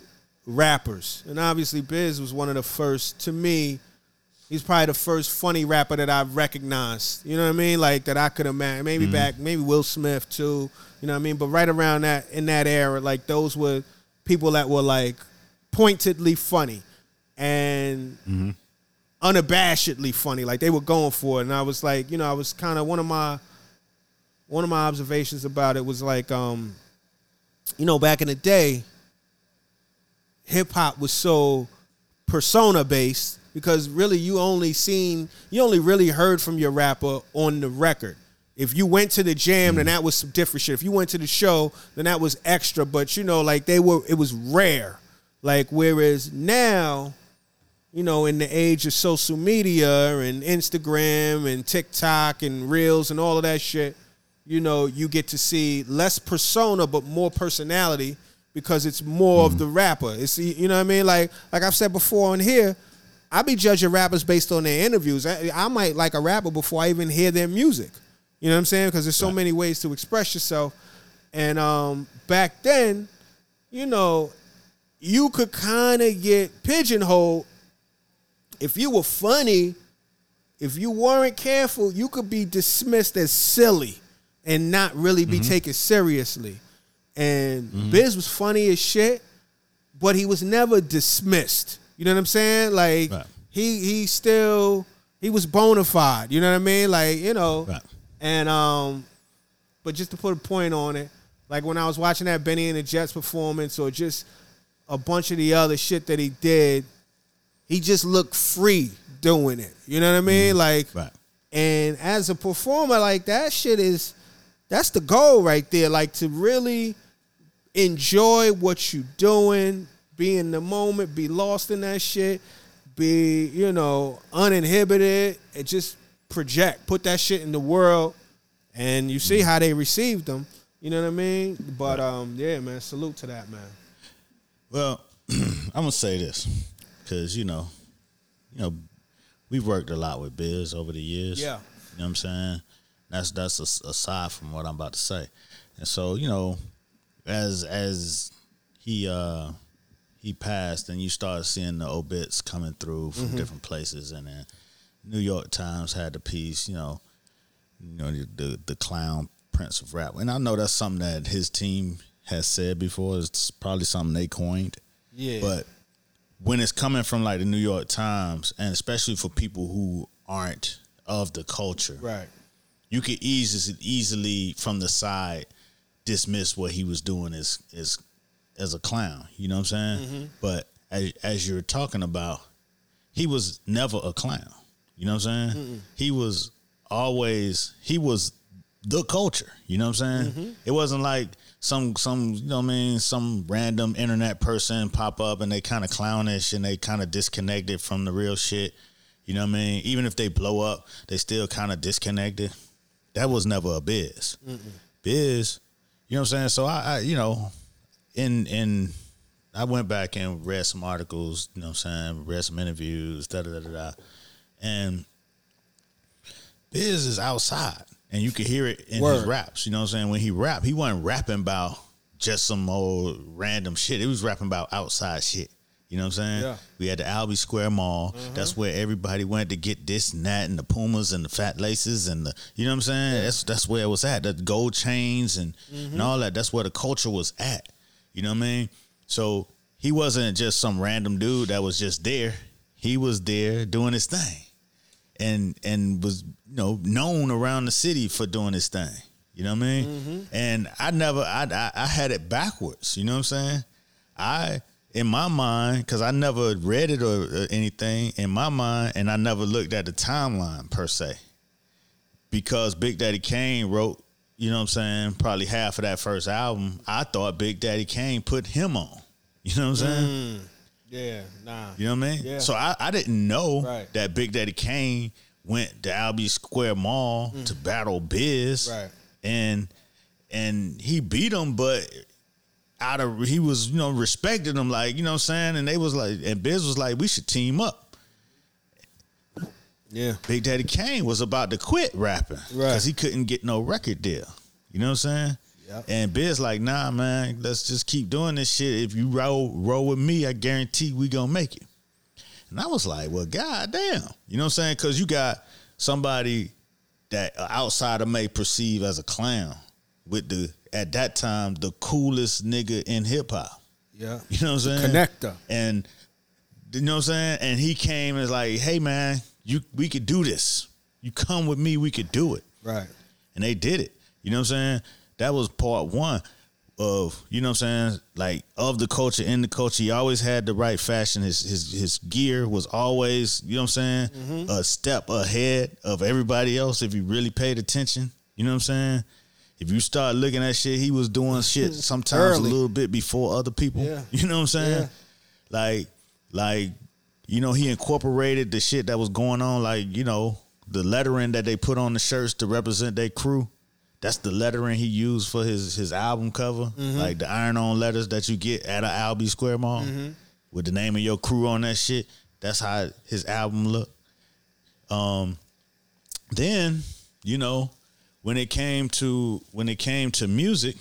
rappers. And obviously Biz was one of the first to me, he's probably the first funny rapper that I've recognized. You know what I mean? Like that I could imagine. Maybe back, maybe Will Smith too. You know what I mean? But right around that in that era, like those were people that were like pointedly funny and unabashedly funny. Like they were going for it. And I was like, you know, I was kind of one of my one of my observations about it was like, um, you know, back in the day, hip hop was so persona based because really you only seen you only really heard from your rapper on the record. If you went to the jam, then hmm. that was some different shit. If you went to the show, then that was extra. But you know, like they were, it was rare. Like whereas now, you know, in the age of social media and Instagram and TikTok and Reels and all of that shit, you know, you get to see less persona but more personality because it's more of hmm. the rapper. It's you know what I mean? Like like I've said before on here, I be judging rappers based on their interviews. I, I might like a rapper before I even hear their music. You know what I'm saying? Because there's so many ways to express yourself. And um, back then, you know, you could kind of get pigeonholed if you were funny. If you weren't careful, you could be dismissed as silly and not really be taken seriously. And Biz was funny as shit, but he was never dismissed. You know what I'm saying? Like Right. he he still he was bona fide. You know what I mean? Like you know, Right. and um, but just to put a point on it, like when I was watching that Bennie and the Jets performance, or just a bunch of the other shit that he did, he just looked free doing it. You know what I mean? Like, Right. and as a performer, like that shit is that's the goal right there. Like to really enjoy what you're doing, be in the moment, be lost in that shit, be, you know, uninhibited, and just project, put that shit in the world, and you see how they received them. You know what I mean? But um, yeah, man, salute to that man. Well, I'm gonna say this because you know, you know, we've worked a lot with Biz over the years. Yeah. you know what I'm saying. That's that's as- aside from what I'm about to say, and so you know, as as he uh he passed, and you started seeing the obits coming through from mm-hmm. different places, and then New York Times had the piece, you know, you know the, the the clown prince of rap, and I know that's something that his team has said before. It's probably something they coined. Yeah. But when it's coming from like the New York Times, and especially for people who aren't of the culture, right. you could easily easily from the side dismiss what he was doing as as as a clown. You know what I'm saying? Mm-hmm. But as as you're talking about, he was never a clown. You know what I'm saying? He was always he was the culture. You know what I'm saying? Mm-hmm. It wasn't like some some you know what I mean some random internet person pop up and they kind of clownish and they kind of disconnected from the real shit. You know what I mean? Even if they blow up, they still kind of disconnected. That was never a biz. Biz, you know what I'm saying? So I, I you know, in in I went back and read some articles, you know what I'm saying, read some interviews, da da da da da. And Biz is outside and you could hear it in his raps. You know what I'm saying? When he rap, he wasn't rapping about just some old random shit. He was rapping about outside shit. You know what I'm saying? Yeah. We had the Albee Square Mall. Mm-hmm. That's where everybody went to get this and that and the Pumas and the fat laces and the you know what I'm saying? That's that's where it was at. The gold chains and, and mm-hmm. all that. That's where the culture was at. You know what I mean? So he wasn't just some random dude that was just there. He was there doing his thing. And and was, you know, known around the city for doing his thing. You know what I mean? Mm-hmm. And I never I, I I had it backwards, you know what I'm saying? I in my mind, because I never read it or, or anything, in my mind, and I never looked at the timeline per se. Because Big Daddy Kane wrote, you know what I'm saying, probably half of that first album, I thought Big Daddy Kane put him on. You know what I'm saying? Mm. Yeah, nah. You know what I mean? Yeah. So I, I didn't know Right. that Big Daddy Kane went to Albee Square Mall mm. to battle Biz. Right. And and he beat him, but out of he was, you know, respected him, like, you know what I'm saying? And they was like, and Biz was like, we should team up. Yeah. Big Daddy Kane was about to quit rapping because he couldn't get no record deal. You know what I'm saying? Yep. And Biz like, nah, man, let's just keep doing this shit. If you roll roll with me, I guarantee we gonna make it. And I was like, well, goddamn, you know what I'm saying? Because you got somebody that an outsider may perceive as a clown with the at that time the coolest nigga in hip hop. Yeah. You know what I'm saying? Connector. And you know what I'm saying? And he came and was like, hey man, you we could do this. You come with me, we could do it. Right. And they did it. You know what I'm saying? That was part one of, you know what I'm saying? Like of the culture, in the culture. He always had the right fashion. His his his gear was always, you know what I'm saying, mm-hmm. a step ahead of everybody else if you really paid attention. You know what I'm saying? If you start looking at shit, he was doing shit sometimes Early. a little bit before other people. Yeah. You know what I'm saying? Yeah. Like, like you know, he incorporated the shit that was going on, like you know, the lettering that they put on the shirts to represent their crew. That's the lettering he used for his his album cover, mm-hmm. like the iron on letters that you get at an Albee Square Mall mm-hmm. with the name of your crew on that shit. That's how his album looked. Um, then you know when it came to when it came to music,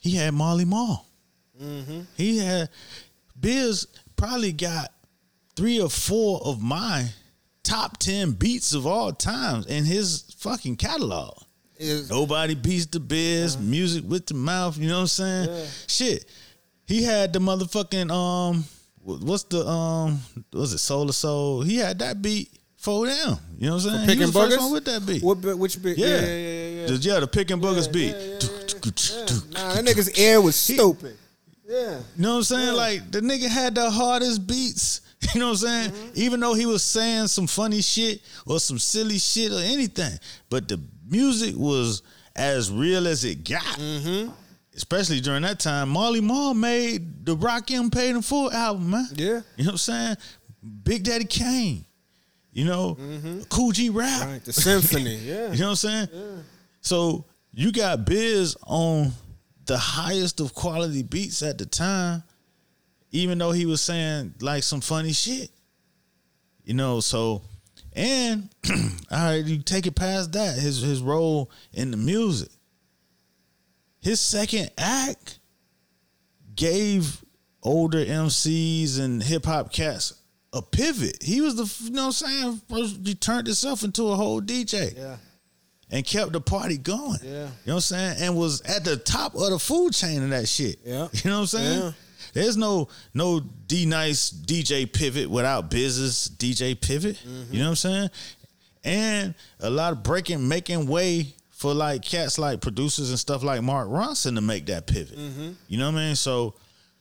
he had Marley Marl. Mm-hmm. He had Biz probably got three or four of my top ten beats of all times in his fucking catalog. Is- Nobody beats the biz, music with the mouth, you know what I'm saying? Yeah. Shit. He had the motherfucking um what's the um was it Soul to Soul? He had that beat for them. You know what I'm saying? Pick he was and the first one with that beat. What? Which beat? yeah. Yeah, yeah, yeah, yeah. Just, yeah, the Pickin' Boogers Yeah, beat. yeah, Nah, that nigga's air was stupid. Yeah. You know what I'm saying? Like the nigga had the hardest beats. You know what I'm saying? Mm-hmm. Even though he was saying some funny shit or some silly shit or anything, but the music was as real as it got. Mm-hmm. Especially during that time, Marley Marl made the Rakim Paid in Full album, man. Yeah. You know what I'm saying? Big Daddy Kane. You know, Kool G Rap. Mm-hmm. Right. The symphony. Yeah. You know what I'm saying? So you got Biz on the highest of quality beats at the time, even though he was saying like some funny shit. You know, so and all right, you take it past that, his his role in the music. His second act gave older MCs and hip hop cats a pivot. He was the you know what I'm saying, first he turned himself into a whole DJ Yeah. and kept the party going. Yeah. You know what I'm saying? And was at the top of the food chain of that shit. Yeah. You know what I'm saying? Yeah. There's no no D nice DJ pivot without Biz's DJ pivot. Mm-hmm. You know what I'm saying? And a lot of breaking, making way for like cats like producers and stuff like Mark Ronson to make that pivot. Mm-hmm. You know what I mean? So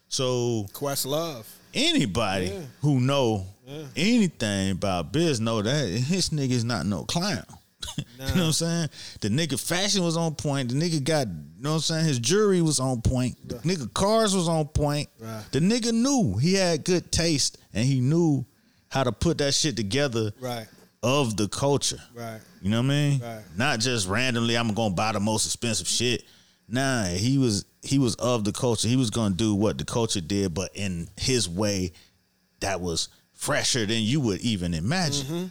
so Quest Love. anybody Yeah. who know Yeah. anything about biz know that his nigga's not no clown. you know what I'm saying? The nigga fashion was on point. The nigga got, you know what I'm saying? His jewelry was on point. The nigga cars was on point. Right. The nigga knew he had good taste and he knew how to put that shit together Right. of the culture. Right. You know what I mean? Right. Not just randomly I'm gonna buy the most expensive shit. Nah, he was he was of the culture. He was gonna do what the culture did, but in his way that was fresher than you would even imagine. Mm-hmm.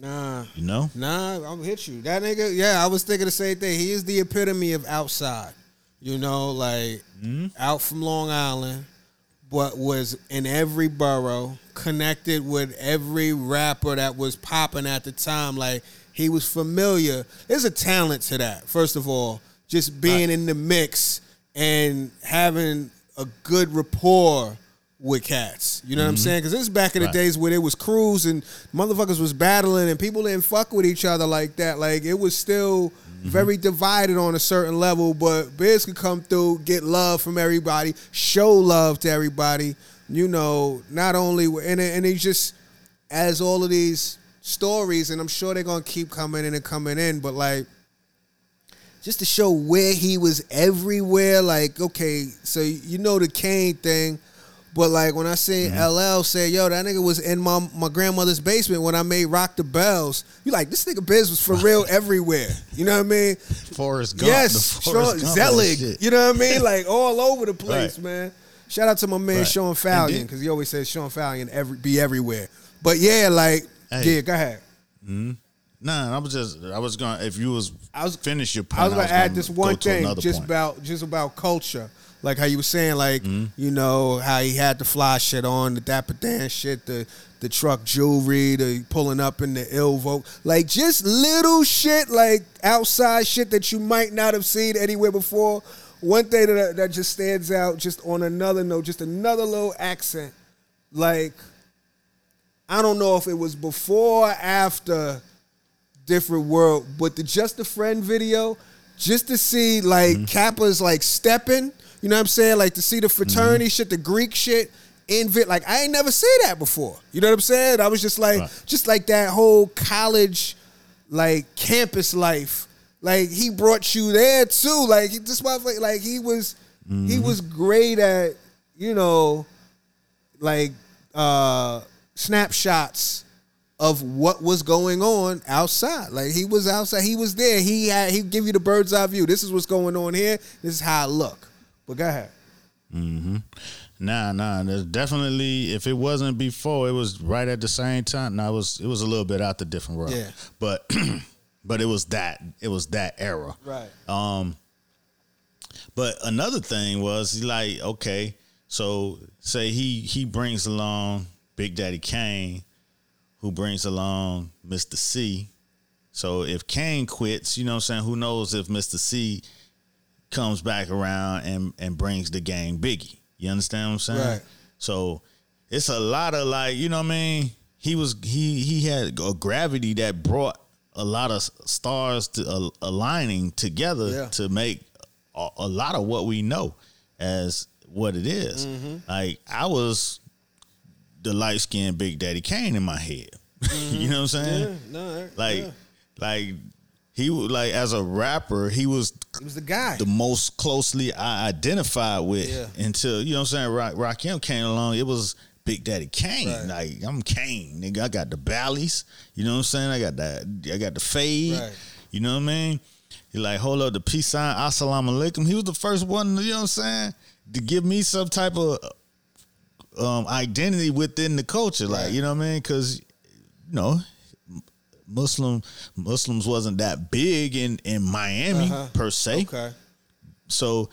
Nah. You know? Nah, I'm gonna hit you. That nigga, yeah, I was thinking the same thing. He is the epitome of outside. You know, like hmm? out from Long Island, but was in every borough, connected with every rapper that was popping at the time. Like he was familiar. There's a talent to that. First of all, just being in the mix and having a good rapport with cats. You know what I'm mm-hmm. saying? Because this is back in the Right. days where there was crews and motherfuckers was battling and people didn't fuck with each other like that. Like it was still mm-hmm. very divided on a certain level. But Biz could come through, get love from everybody, show love to everybody. You know, not only and and he just as all of these stories, and I'm sure they're gonna keep coming in and coming in. But like just to show where he was everywhere. Like, okay, so you know the Kane thing, but like when I seen mm-hmm. LL say, "Yo, that nigga was in my my grandmother's basement when I made Rock the Bells," you like this nigga Biz was for real everywhere. You know what I mean? Forrest Gump. yes, Forrest Gump Zelig. You know what I mean? Like all over the place, Right. man. Shout out to my man Right. Sean And Fallion because he always says Sean Fallion every be everywhere. But yeah, like Hey. yeah, go ahead. Mm-hmm. Nah, I was just I was gonna if you was I was- finish your point. I was gonna add gonna this one thing, just point. about just about culture, like how you were saying, like Mm-hmm. you know how he had the fly shit on, the dapper Dan shit, the the truck jewelry, the pulling up in the ill vote, like just little shit, like outside shit that you might not have seen anywhere before. One thing that that just stands out, just on another note, just another little accent, like I don't know if it was before or after different world, but the Just a Friend video, just to see like Mm-hmm. Kappa's like stepping, you know what I'm saying? Like to see the fraternity Mm-hmm. shit, the Greek shit in Vit. Like I ain't never seen that before. You know what I'm saying? I was just like, Right. just like that whole college, like campus life. Like he brought you there too. Like this motherfucker, like he was, he Mm-hmm. was great at, you know, like uh, snapshots of what was going on outside. Like he was outside, he was there. He had he give you the bird's eye view. This is what's going on here. This is how it look. But go ahead. Nah, nah. There's definitely if it wasn't before, it was right at the same time. Nah, it was it was a little bit out the different world. Yeah. But but it was that it was that era. Right. Um, but another thing was he like, okay, so say he he brings along Big Daddy Kane, who brings along Mr. Cee. So if Kane quits, you know what I'm saying, who knows if Mr. Cee comes back around and and brings the gang Biggie. You understand what I'm saying? Right. So it's a lot of like, you know what I mean? He was he he had a gravity that brought a lot of stars to uh, aligning together Yeah. to make a, a lot of what we know as what it is. Mm-hmm. Like I was the light skinned Big Daddy Kane in my head. you know what I'm saying? Mm-hmm. Yeah, no, Like yeah. like he was like as a rapper, he was he was the guy. the most closely I identified with Yeah. until you know what I'm saying. Rock Rakim came along. It was Big Daddy Kane. Right. Like I'm Kane, nigga. I got the valleys. You know what I'm saying. I got that. I got the fade. Right. You know what I mean. He like hold up the peace sign. Assalamu alaikum. He was the first one. You know what I'm saying to give me some type of um, identity within the culture. Like Right. you know what I mean. Because you know. Muslim Muslims wasn't that big in in Miami Uh-huh. per se. okay. So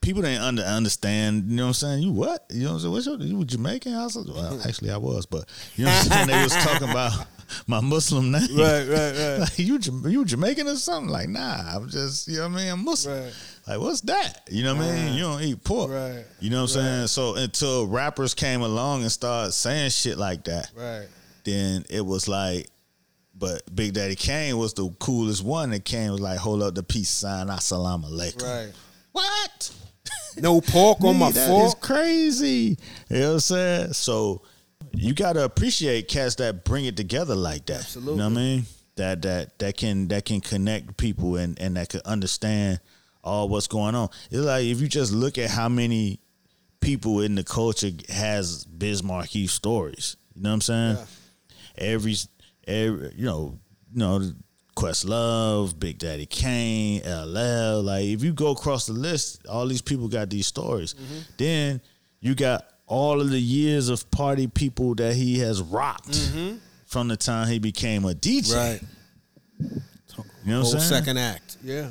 people didn't under, understand, you know what I'm saying? You what? You know what I'm saying? What's your, you Jamaican? I was, well, actually I was, but you know what I'm saying? They was talking about my Muslim name. Right, right, right. Like, you, you Jamaican or something? Like, nah, I'm just, you know what I mean? I'm Muslim. Right. Like, what's that? You know what I mean? You don't eat pork. Right. You know what I'm saying? So until rappers came along and started saying shit like that, Right. then it was like, but Big Daddy Kane was the coolest one that came was like, hold up the peace sign, assalamu alaikum. Right. What? No pork on my Nigga, that fork. is crazy. You know what I'm saying? So you gotta appreciate cats that bring it together like that. Absolutely. You know what I mean? That that that can that can connect people and and that can understand all what's going on. It's like if you just look at how many people in the culture has Biz Markie stories. You know what I'm saying? Every every you know, you know, Questlove, Big Daddy Kane, LL. Like if you go across the list, all these people got these stories. Mm-hmm. Then you got all of the years of party people that he has rocked from the time he became a DJ. Mm-hmm. Right. You know what Whole I'm saying? second act. Yeah.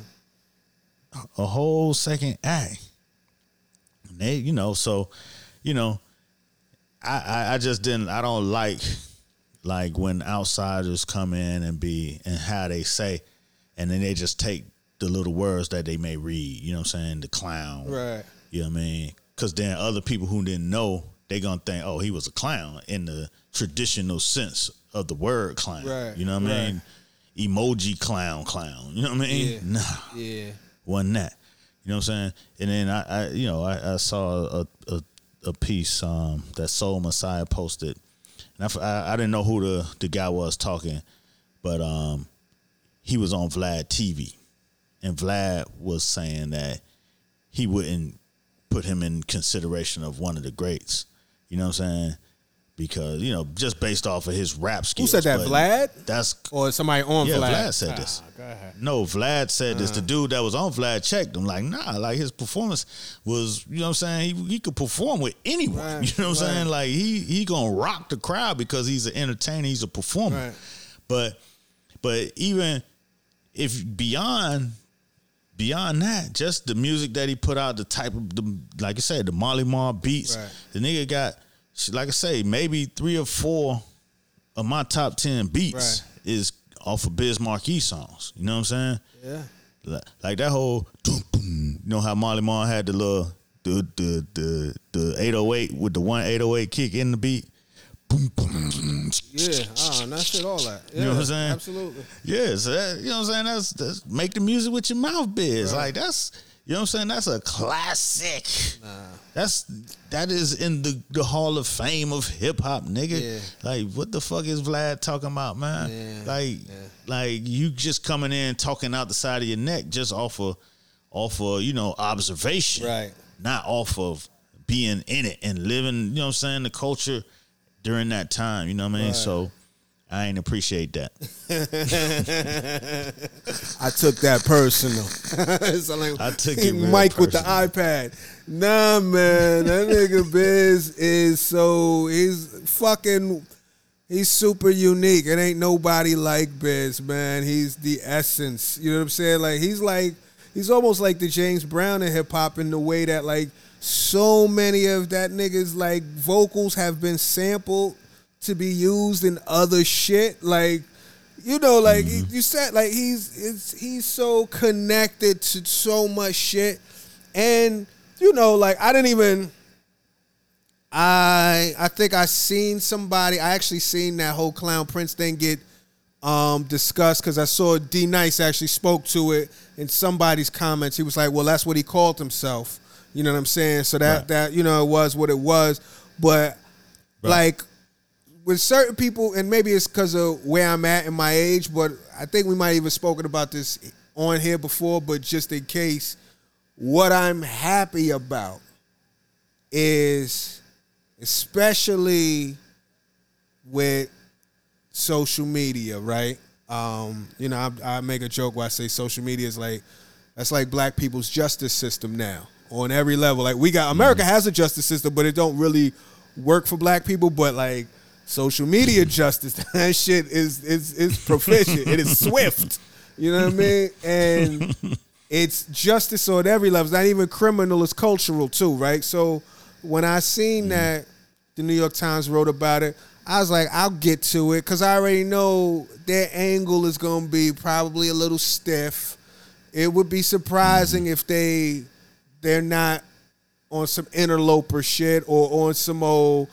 a whole second act. And they, you know, so, you know, I, I, I just didn't. I don't like like when outsiders come in and be and how they say, and then they just take the little words that they may read. You know what I'm saying? The clown, Right. You know what I mean? Because then other people who didn't know, they gonna think, oh, he was a clown in the traditional sense of the word clown. Right, You know what I right. mean? Emoji clown, clown. You know what I mean? Yeah. Nah Yeah. wasn't that. You know what I'm saying? And then I, I you know, I, I saw a, a a piece um, that Soul Messiah posted, and I I, I didn't know who the the guy was talking, but um, he was on Vlad TV, and Vlad was saying that he wouldn't put him in consideration of one of the greats. You know what I'm saying? Because you know, just based off of his rap skills. Who said that? Vlad? That's Or somebody on yeah. Vlad? Vlad said Ah, this. Go ahead. No, Vlad said this. The Uh-huh. dude that was on Vlad checked him. Like, nah, like his performance was, you know what I'm saying? He, he could perform with anyone. Right, you know what I'm saying? Like he he gonna rock the crowd because he's an entertainer, he's a performer. Right. But but even if beyond beyond that, just the music that he put out, the type of the like I said, the Marley Marl beats, Right. the nigga got like I say, maybe three or four of my top ten beats Right. is off of Biz Markie songs. You know what I'm saying? Yeah. Like, like that whole boom, you know how Marley Marl had the little the the the the 808 with the one 808 kick in the beat. Boom, boom. Yeah. Ah, and that shit, all that. Yeah, You know what I'm saying? Absolutely. Yeah, so that, you know what I'm saying? That's, that's make the music with your mouth biz. Like that's you know what I'm saying? That's a classic. That's that is in the, the Hall of Fame of hip hop, nigga. Yeah. Like what the fuck is Vlad talking about, man? Yeah, Like yeah. like you just coming in talking out the side of your neck just off of off of, you know, observation. Right. Not off of being in it and living, you know what I'm saying, the culture during that time. You know what I mean? So I ain't appreciate that. I took that personal. so like, I took it real Mike with the iPad. Nah, man, that nigga Biz is so he's fucking. He's super unique. It ain't nobody like Biz, man. He's the essence. You know what I'm saying? Like he's like he's almost like the James Brown in hip hop in the way that like so many of that niggas like vocals have been sampled to be used in other shit. Like you know, like you said, like he's it's, he's so connected to so much shit, and you know, like I didn't even. I I think I seen somebody. I actually seen that whole clown prince thing get um, discussed because I saw D Nice actually spoke to it in somebody's comments. He was like, "Well, that's what he called himself." You know what I'm saying? So that Right. that you know it was what it was, but like with certain people, and maybe it's because of where I'm at in my age, but I think we might even spoken about this on here before. But just in case, what I'm happy about is, especially with social media, right? Um, you know, I, I make a joke where I say social media is like that's like black people's justice system now on every level. Like we got America has a justice system, but it don't really work for black people. But like social media justice, that shit is is is proficient. it is swift. You know what I mean? And it's justice on every level. It's not even criminal, it's cultural too, right? So when I seen mm-hmm. that the New York Times wrote about it, I was like, I'll get to it because I already know their angle is going to be probably a little stiff. It would be surprising mm-hmm. if they they're not on some interloper shit or on some old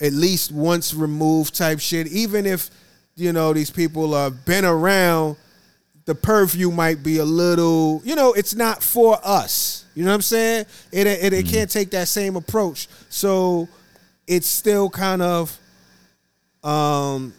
at least once removed type shit. Even if you know these people have been around, the purview might be a little. You know, it's not for us. You know what I'm saying? It it, it can't take that same approach. So it's still kind of um,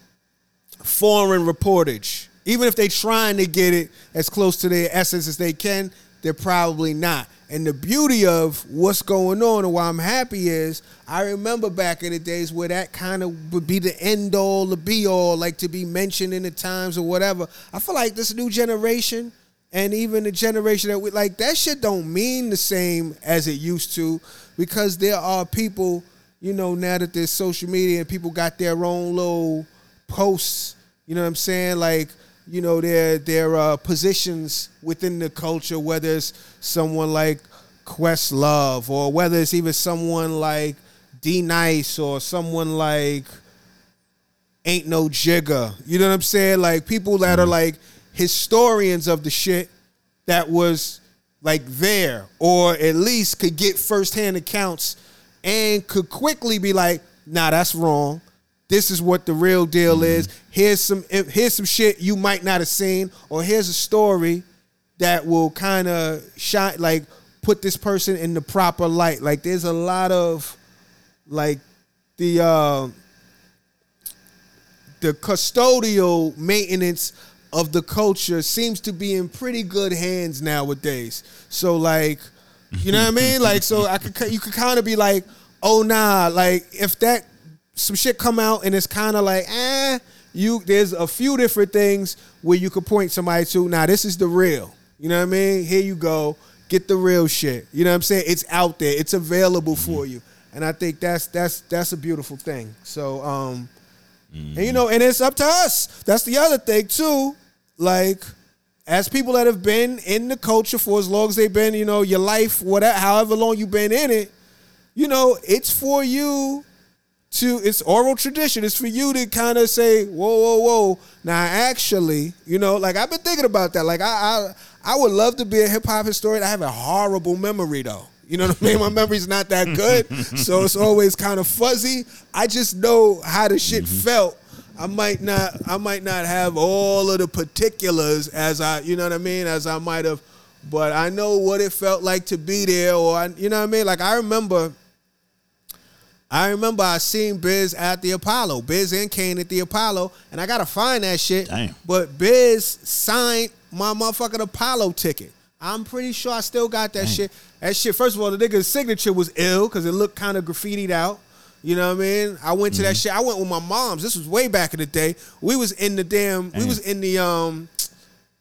foreign reportage. Even if they're trying to get it as close to their essence as they can, they're probably not. And the beauty of what's going on and why I'm happy is I remember back in the days where that kind of would be the end all, the be all, like to be mentioned in the times or whatever. I feel like this new generation and even the generation that we like that shit don't mean the same as it used to because there are people, you know, now that there's social media and people got their own little posts, you know what I'm saying? Like, you know, their their uh, positions within the culture, whether it's someone like Questlove or whether it's even someone like D Nice or someone like Ain't No Jigger. You know what I'm saying? Like people that are like historians of the shit that was like there or at least could get firsthand accounts and could quickly be like, nah, that's wrong. This is what the real deal is. Here's some here's some shit you might not have seen, or here's a story that will kind of shine like put this person in the proper light. Like there's a lot of like the uh the custodial maintenance of the culture seems to be in pretty good hands nowadays. So like, you know what I mean? Like, so I could you could kind of be like, oh nah, like if that some shit come out and it's kind of like, eh, you there's a few different things where you could point somebody to. Now this is the real. You know what I mean? Here you go. Get the real shit. You know what I'm saying? It's out there. It's available for you. And I think that's that's that's a beautiful thing. So um and you know, and it's up to us. That's the other thing too. Like, as people that have been in the culture for as long as they've been, you know, your life, whatever, however long you've been in it, you know, it's for you to. It's oral tradition. It's for you to kind of say, whoa, whoa, whoa. Now, actually, you know, like I've been thinking about that. Like, I, I, I would love to be a hip hop historian. I have a horrible memory though. You know what I mean? My memory's not that good, so it's always kind of fuzzy. I just know how the shit mm-hmm. felt. I might not, I might not have all of the particulars as I, you know what I mean, as I might have, but I know what it felt like to be there, or I, you know what I mean. Like I remember, I remember I seen Biz at the Apollo, Biz and Kane at the Apollo, and I gotta find that shit. Damn. But Biz signed my motherfucking Apollo ticket. I'm pretty sure I still got that shit. That shit, first of all, the nigga's signature was ill because it looked kind of graffitied out. You know what I mean? I went to that shit. I went with my moms. This was way back in the day. We was in the damn. We was in the um,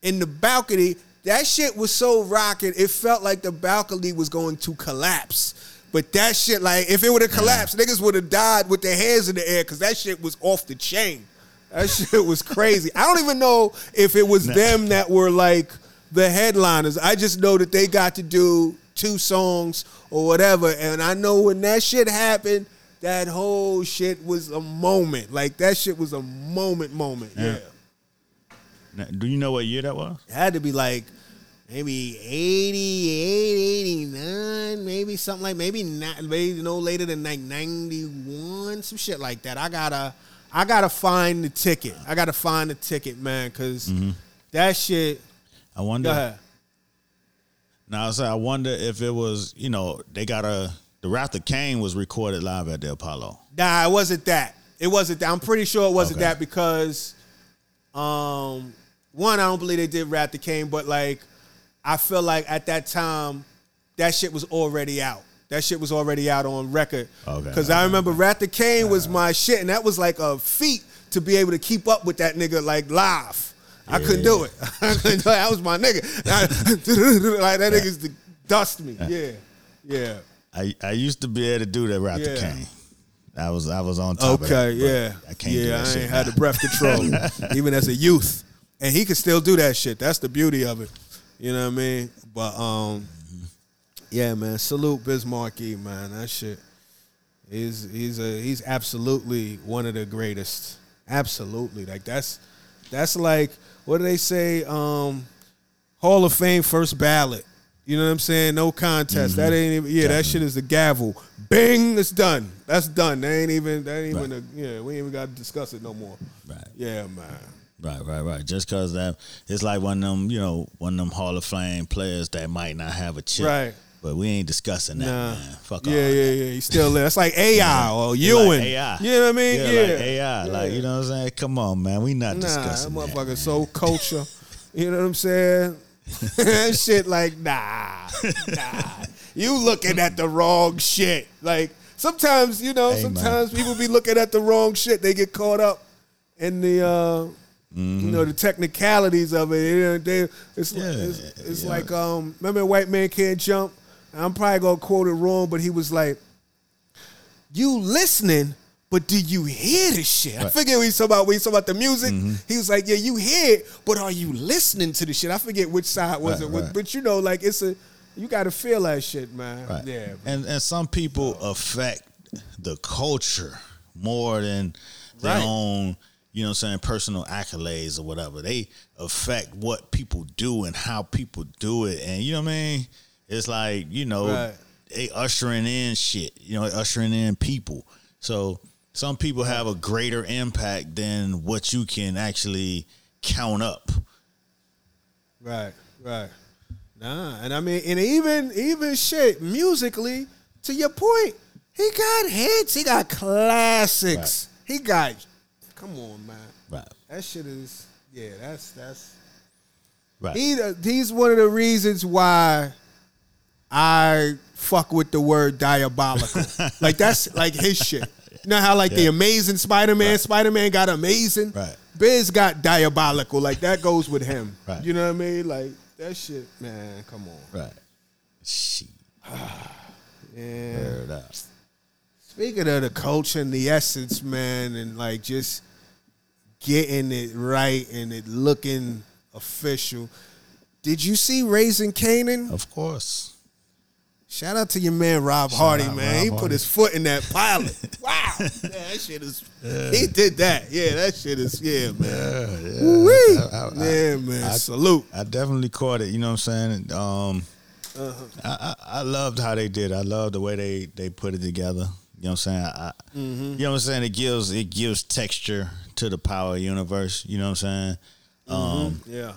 in the balcony. That shit was so rocking. It felt like the balcony was going to collapse. But that shit, like, if it would have collapsed, niggas would have died with their hands in the air because that shit was off the chain. That shit was crazy. I don't even know if it was them that were like the headliners. I just know that they got to do two songs or whatever. And I know when that shit happened, that whole shit was a moment. Like that shit was a moment, moment. Yeah. Yeah. Now, do you know what year that was? It had to be like maybe 88, 89, maybe something like maybe not maybe no later than like 91, some shit like that. I gotta I gotta find the ticket. I gotta find the ticket, man, because that shit. I wonder. Now I say I wonder if it was you know they got a the Wrath of Kane was recorded live at the Apollo. Nah, it wasn't that. It wasn't that. I'm pretty sure it wasn't Okay. that because, um, one, I don't believe they did Wrath the Kane, but like, I feel like at that time, that shit was already out. That shit was already out on record. Okay. Because I remember Wrath the was uh-huh. my shit, and that was like a feat to be able to keep up with that nigga like live. I couldn't do it. I couldn't do it. That was my nigga. like that nigga's to dust me. Yeah, yeah. I I used to be able to do that Wrath Yeah. I was I was on top of that. Okay, yeah. I can't yeah, do that Yeah, I ain't had the breath control, even as a youth. And he could still do that shit. That's the beauty of it. You know what I mean? But um yeah, man. Salute Biz Markie, man. That shit. He's he's a he's absolutely one of the greatest. Absolutely. Like that's that's like what do they say? Um Hall of Fame first ballot. You know what I'm saying? No contest. That ain't even yeah, that shit is the gavel. Bing, it's done. That's done. That ain't even that ain't even a, yeah, we ain't even gotta discuss it no more. Right. Yeah, man. Right, right, right. Just cause that it's like one of them, you know, one of them Hall of Fame players that might not have a chip. Right. But we ain't discussing that, Nah. man. Fuck Yeah, all yeah, that. yeah. He's still there. It's like AI or Like Ewan. AI. You know what I mean? Yeah, Yeah. like AI. Like, you know what I'm saying? Come on, man. We not Nah, that discussing that. motherfucker so culture. You know what I'm saying? shit like, nah, nah. You looking at the wrong shit. Like sometimes, you know, Hey, man. sometimes people be looking at the wrong shit. They get caught up in the uh Mm-hmm. you know the technicalities of it. You know, they, it's Yeah, it's, it's yeah. like um remember White Man Can't Jump? I'm probably gonna quote it wrong, but he was like, You listening, but do you hear the shit? I forget what he's talking about when he's talking about the music. Mm-hmm. He was like, Yeah, you hear it, but are you listening to the shit? I forget which side was Right, it, right. but you know, like it's a you gotta feel that shit, man. Right. Yeah. And and some people affect the culture more than their Right. own, you know what I'm saying, personal accolades or whatever. They affect what people do and how people do it. And you know what I mean? It's like, you know, Right. they ushering in shit, you know, ushering in people. So some people have a greater impact than what you can actually count up. Right, right. Nah, and I mean, and even even shit musically. To your point, he got hits. He got classics. He got. Come on, man. Right. That shit is. Yeah, that's that's. Right. He he's one of the reasons why I fuck with the word diabolical. like that's like his shit. You know how like the amazing Spider-Man, Spider-Man got amazing. Right. Biz got diabolical. Like that goes with him. Right. You know what I mean? Like that shit, man. Come on. Right. Shit. Yeah. Speaking of the culture and the essence, man, and like just getting it right and it looking official. Did you see Raising Kanan? Of course. Shout out to your man Rob Hardy, man. Rob he Hardy. put his foot in that pilot. wow. Yeah, that shit is he did that. Yeah, that shit is yeah, man. Yeah, yeah. I- I- yeah, man. I- Salute. I definitely caught it. You know what I'm saying? Um, Uh-huh. I, I I loved how they did. I love the way they they put it together. You know what I'm saying? I, Mm-hmm. You know what I'm saying? It gives it gives texture to the Power universe. You know what I'm saying? Um, Yeah.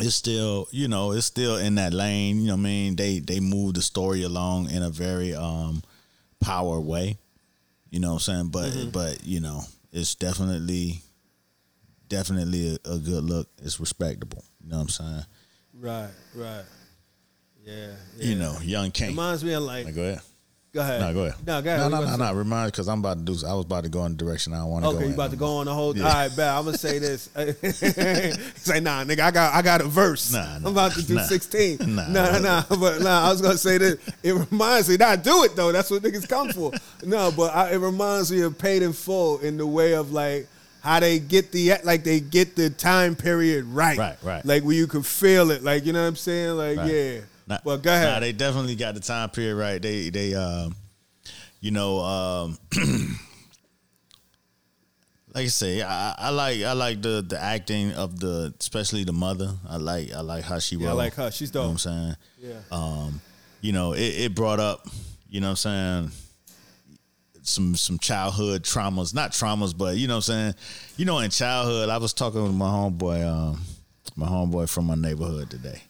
it's still you know it's still in that lane. You know what I mean? They they move the story along in a very um power way. You know what I'm saying? But Mm-hmm. but you know it's definitely definitely a, a good look. It's respectable. You know what I'm saying? Right, right. Yeah. yeah. You know, young King. Reminds me of like Like, go ahead. Go ahead. No, go ahead. No, go ahead. No, no, no, no. Remind because I'm about to do. I was about to go in the direction I don't want to go. Okay, you in about to go on the whole. Yeah. All right, bet. I'm gonna say this. He's like, nah, nigga, I got, I got a verse. Nah, nah, I'm about to do nah. 16. Nah. nah, nah, nah. But nah, I was gonna say this. It reminds me. Nah, do it though. That's what niggas come for. No, but I, it reminds me of paid in full in the way of like how they get the like they get the time period right. Right, right. Like where you can feel it. Like you know what I'm saying. Like Right. yeah. Nah, but go ahead. Nah, they definitely got the time period right. They they um, you know um, like I say, I, I like I like the the acting of the especially the mother. I like I like how she yeah, I like her. She's dope. You know what I'm saying? Yeah. Um, you know, it, it brought up, you know what I'm saying, some some childhood traumas. Not traumas, but you know what I'm saying? You know, in childhood, I was talking with my homeboy, um, my homeboy from my neighborhood today.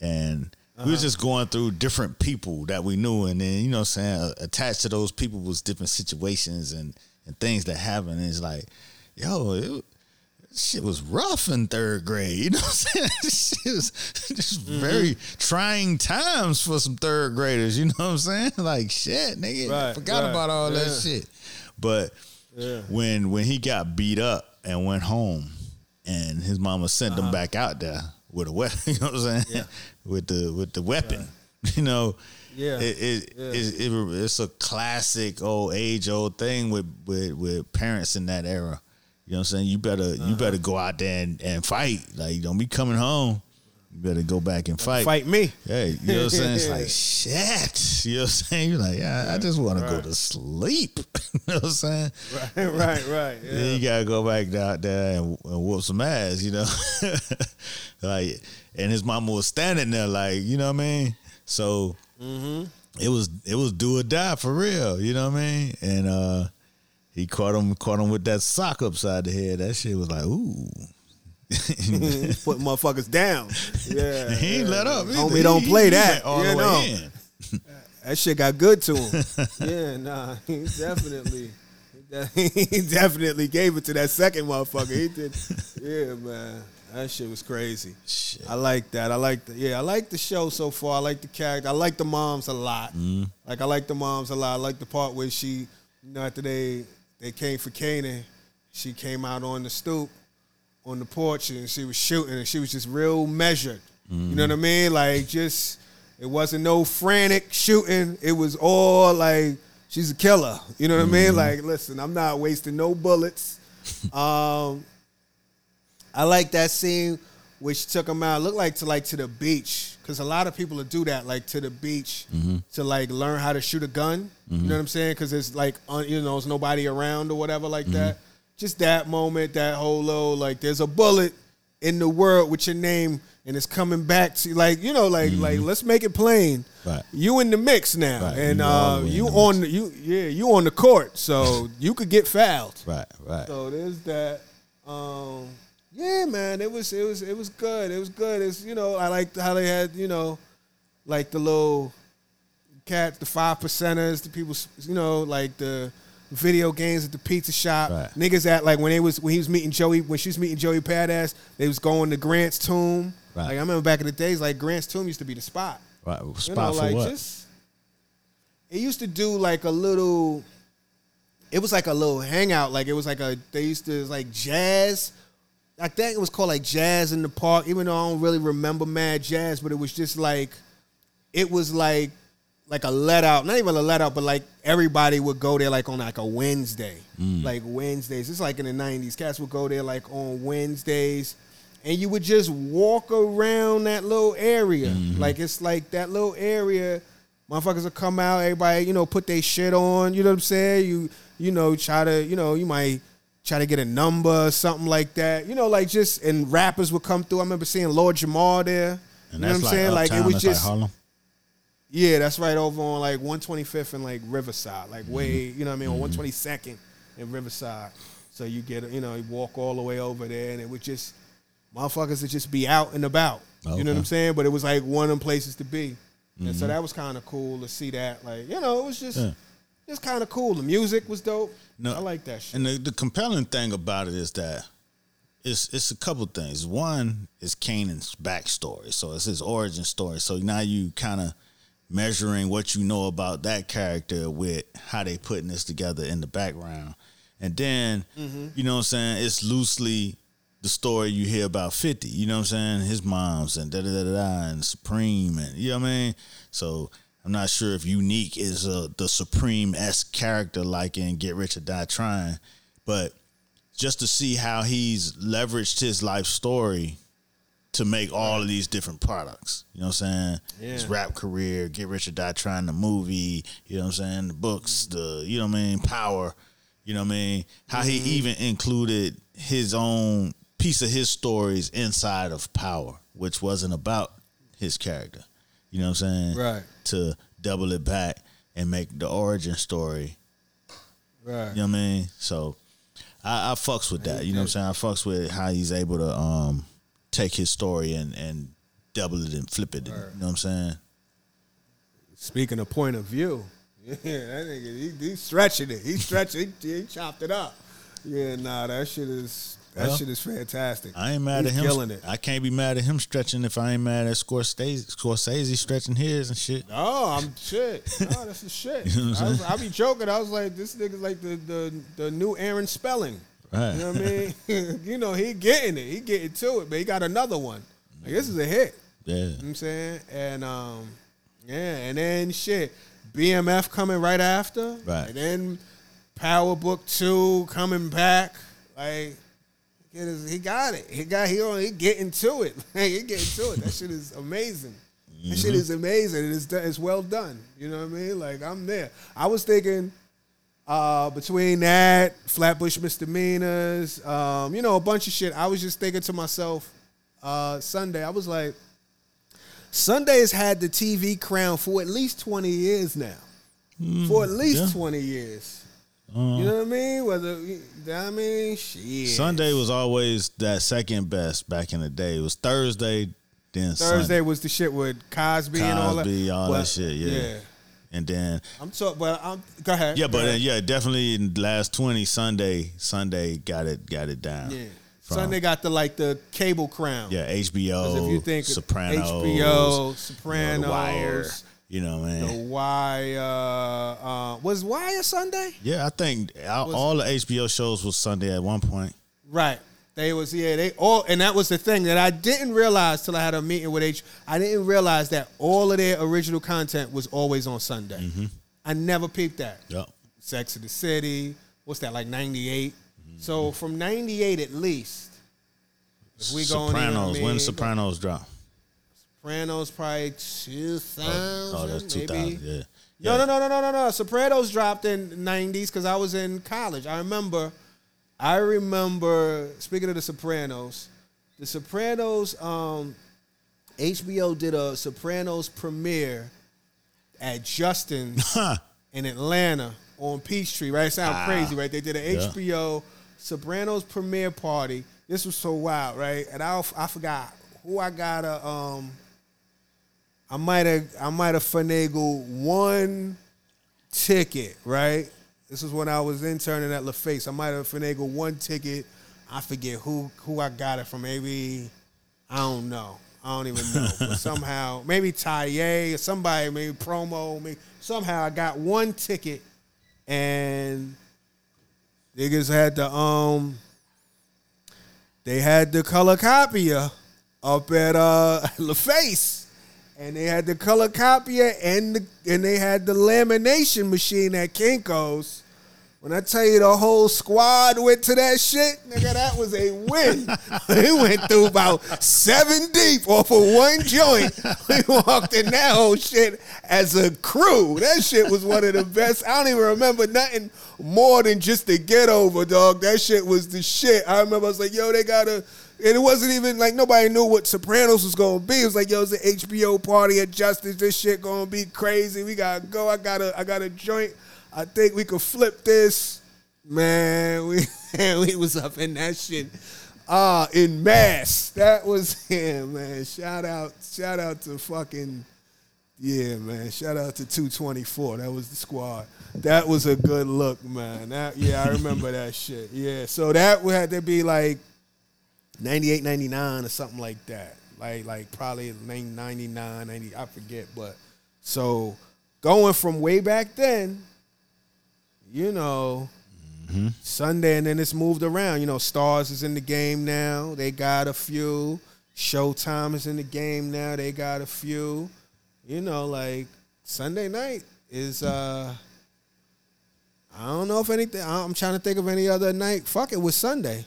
And we was just going through different people that we knew and then, you know what I'm saying, attached to those people was different situations and, and things that happened. And it's like, yo, it, shit was rough in third grade. You know what I'm saying? Shit was just mm-hmm. very trying times for some third graders. You know what I'm saying? Like shit, nigga, Right, forgot right, about all that shit. But Yeah. when when he got beat up and went home, and his mama sent him uh-huh. back out there with a weapon. You know what I'm saying? Yeah. with the with the weapon. You know. Yeah. It, it, Yeah. It, it- it's a classic old age old thing with, with with parents in that era. You know what I'm saying? You better Uh-huh. you better go out there and, and fight. Like don't be coming home. You better go back and fight. Fight me. Hey, you know what I'm saying? It's like shit. You know what I'm saying? You're like, yeah, I just want to go to sleep. you know what I'm saying? Right, right, right. Yeah. Then you gotta go back out there and, and whoop some ass, you know. like, and his mama was standing there, like, you know what I mean. So Mm-hmm. it was it was do or die for real, you know what I mean. And uh, he caught him caught him with that sock upside the head. That shit was like, ooh. Put motherfuckers down. Yeah. he ain't yeah. let up. either. Homie, don't play he that. went all you the know. way in. That shit got good to him. yeah, nah, he definitely, he definitely gave it to that second motherfucker. He did. Yeah, man, that shit was crazy. Shit. I like that. I like the yeah. I like the show so far. I like the character. I like the moms a lot. Mm-hmm. Like I like the moms a lot. I like the part where she, you know, after they they came for Kanan, she came out on the stoop, on the porch, and she was shooting, and she was just real measured. You know what I mm. mean? Like just it wasn't no frantic shooting. It was all like she's a killer. You know what I mean? Mm-hmm. Like listen, I'm not wasting no bullets. Um, I like that scene which took him out. Looked like to like to the beach because a lot of people will do that, like to the beach mm-hmm. to like learn how to shoot a gun. You know mm-hmm. what I'm saying? Because it's like un, you know, there's nobody around or whatever like that. Just that moment, that whole little like there's a bullet in the world with your name and it's coming back to like you know like like let's make it plain. Right. You in the mix now, Right. and You uh, the way in you the on the, you yeah you on the court, so you could get fouled. Right, right. So there's that. Um, yeah, man, it was it was it was good. It was good. It's you know I liked how they had you know like the little cats the five percenters, the people you know like the video games at the pizza shop. Right. Niggas at like when they was when he was meeting Joey when she was meeting Joey Badass, they was going to Grant's tomb. Right. Like I remember back in the days, like Grant's tomb used to be the spot. right. You Spot know, for like what? just it used to do like a little. It was like a little hangout. Like it was like a they used to like jazz. I think it was called like jazz in the park. Even though I don't really remember mad jazz, but it was just like it was like like a let out, not even a let out, but like everybody would go there like on like a Wednesday, mm. like Wednesdays. It's like in the nineties. Cats would go there like on Wednesdays, and you would just walk around that little area. Mm-hmm. Like it's like that little area. Motherfuckers will come out. Everybody, you know, put their shit on. You know what I'm saying? You you know try to you know you might try to get a number or something like that. You know, like just and rappers would come through. I remember seeing Lord Jamar there. and you know that's what I'm saying? Like it was just Harlem. Yeah, that's right over on like 125th and like Riverside, like way, Mm-hmm. you know what I mean, on 122nd and Riverside. So you get, you know, you walk all the way over there, and it would just motherfuckers would just be out and about. You know what I'm saying? But it was like one of them places to be, and Mm-hmm. so that was kind of cool to see that. Like, you know, it was just, Yeah. just kind of cool. The music was dope. No, I like that shit. And the, the compelling thing about it is that it's it's a couple things. One is Kanan's backstory, so it's his origin story. So now you kind of measuring what you know about that character with how they putting this together in the background. And then, you know what I'm saying, it's loosely the story you hear about 50, you know what I'm saying? His moms and da da da da da and Supreme and you know what I mean? So I'm not sure if Unique is uh, the Supreme S character like in Get Rich or Die Trying, but just to see how he's leveraged his life story to make all of these different products. You know what I'm saying? His rap career, Get Rich or Die Trying, the movie, you know what I'm saying? The books, the, you know what I mean? Power, you know what I mean? How he even included his own piece of his stories inside of Power, which wasn't about his character. You know what I'm saying? Right. To double it back and make the origin story Right. you know what I mean? So I, I fucks with that. You know what I'm saying? I fucks with how he's able to um take his story and and double it and flip it. You know what I'm saying? Speaking of point of view, yeah, that nigga, he, he's stretching it. He's stretching. He, he chopped it up. Yeah, nah, that shit is that Well, shit is fantastic. I ain't mad He's at him. Killing it. I can't be mad at him stretching if I ain't mad at Scorsese, Scorsese stretching his and shit. Oh, I'm shit. No, that's the shit. You know what I'm I, was, I be joking. I was like, this nigga's like the the, the new Aaron Spelling. Right. You know what I mean? you know, he getting it. He getting to it, but he got another one. Like, this is a hit. Yeah. You know what I'm saying? And um, yeah, and then shit. BMF coming right after. Right. And then Power Book Two coming back. Like he got it. He got he on he getting to it. Like, he getting to it. That shit is amazing. That shit is amazing. It is it's well done. You know what I mean? Like I'm there. I was thinking uh, between that, Flatbush misdemeanors, um, you know, a bunch of shit. I was just thinking to myself, uh, Sunday, I was like, Sunday has had the TV crown for at least 20 years now. for at least yeah. 20 years. Uh, You know what I mean? Whether I mean, shit. Sunday was always that second best back in the day. It was Thursday, then Thursday Sunday. was the shit with Cosby, and all that. Cosby, all that shit, yeah. And then I'm so, but I'm go ahead. yeah, go but uh, yeah, definitely in the last twenty Sunday, Sunday got it got it down. yeah. From- Sunday got the like the cable crown. Yeah, HBO. if you think Sopranos, HBO, you know, The Wire, you know, man. The Wire uh, was Wire Sunday, yeah, I think all, all the HBO shows was Sunday at one point. right? They was yeah they all and that was the thing that I didn't realize till I had a meeting with H. I didn't realize that all of their original content was always on Sunday. Mm-hmm. I never peeped that. Yep. Sex of the City. What's that like ninety Mm-hmm. So from ninety eight at least. If we going in, I Sopranos. mean, when Sopranos drop? Sopranos probably two thousand. Oh, that's two thousand. Yeah. No, Yeah. no, no, no, no, no, no. Sopranos dropped in '90s because I was in college. I remember. I remember. Speaking of the Sopranos, the Sopranos. Um, HBO did a Sopranos premiere at Justin's in Atlanta on Peachtree. Right, it sound Ah. crazy, right? They did an Yeah. HBO Sopranos premiere party. This was so wild, right? And I I forgot who I got a um. I might have I might have finagled one ticket, right? This was when I was interning at LaFace. I might have finagled one ticket. I forget who who I got it from. Maybe I don't know. I don't even know. but somehow, maybe Taye or somebody, maybe promo, maybe somehow I got one ticket and niggas had the um they had the color copier up at uh LaFace. And they had the color copier and the, and they had the lamination machine at Kinko's. When I tell you the whole squad went to that shit, nigga, that was a win. we went through about seven deep off of one joint. We walked in that whole shit as a crew. That shit was one of the best. I don't even remember nothing more than just the get over, dog. That shit was the shit. I remember I was like, yo, they gotta. And it wasn't even like nobody knew what Sopranos was gonna be. It was like, yo, it's an HBO party at Justin's. This shit gonna be crazy. We gotta go. I got a I got a joint. I think we could flip this. Man, we we was up in that shit. Uh, in mass. That was him, man. Shout out, shout out to fucking yeah, man. Shout out to 224. That was the squad. That was a good look, man. That yeah, I remember that shit. Yeah. So that have to be like 98, 99 or something like that. Like like probably 99, 90, I forget, but So going from way back then, you know, Sunday, and then it's moved around. You know, Starz is in the game now. They got a few. Showtime is in the game now. They got a few. You know, like Sunday night is. uh I don't know if anything. I'm trying to think of any other night. Fuck it was Sunday.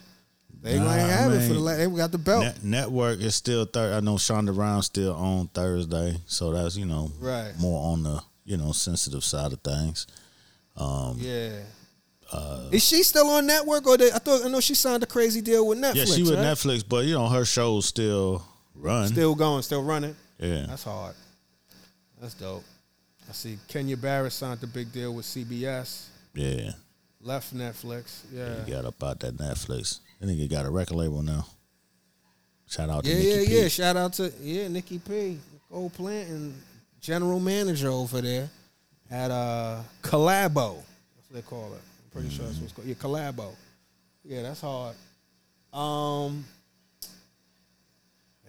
They Nah, might I have it for the. mean, la- They got the belt. Net, network is still third. I know Shonda Rhimes still on Thursday, so that's you know Right. more on the you know sensitive side of things. Um, Yeah. Uh, is she still on network or they, I thought I know she signed a crazy deal with Netflix. yeah, she with right? Netflix, but you know her shows still run. Still going, still running. yeah, That's hard. That's dope. I see Kenya Barris signed a big deal with CBS. yeah. Left Netflix. Yeah. He got up out that Netflix. I think he got a record label now. Shout out to Yeah, Nikki yeah, P. yeah. Shout out to yeah, Nikki P, Old Plant and general manager over there at uh Collabo. That's what they call it. I'm pretty sure that's what's called. Yeah, Collabo. Yeah, that's hard. Um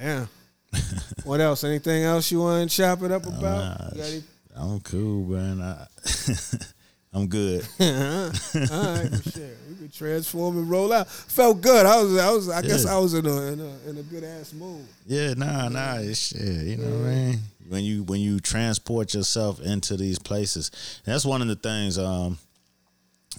Yeah. what else? Anything else you want to chop it up about? Nah, You got any- I'm cool, man. I, I'm good. All right, shit, we could transform and roll out. Felt good. I was, I was, I guess I was in a, in a, in a good ass mood. Yeah, nah, nah, it's shit. You know what I mean? When you when you transport yourself into these places, and that's one of the things. Um,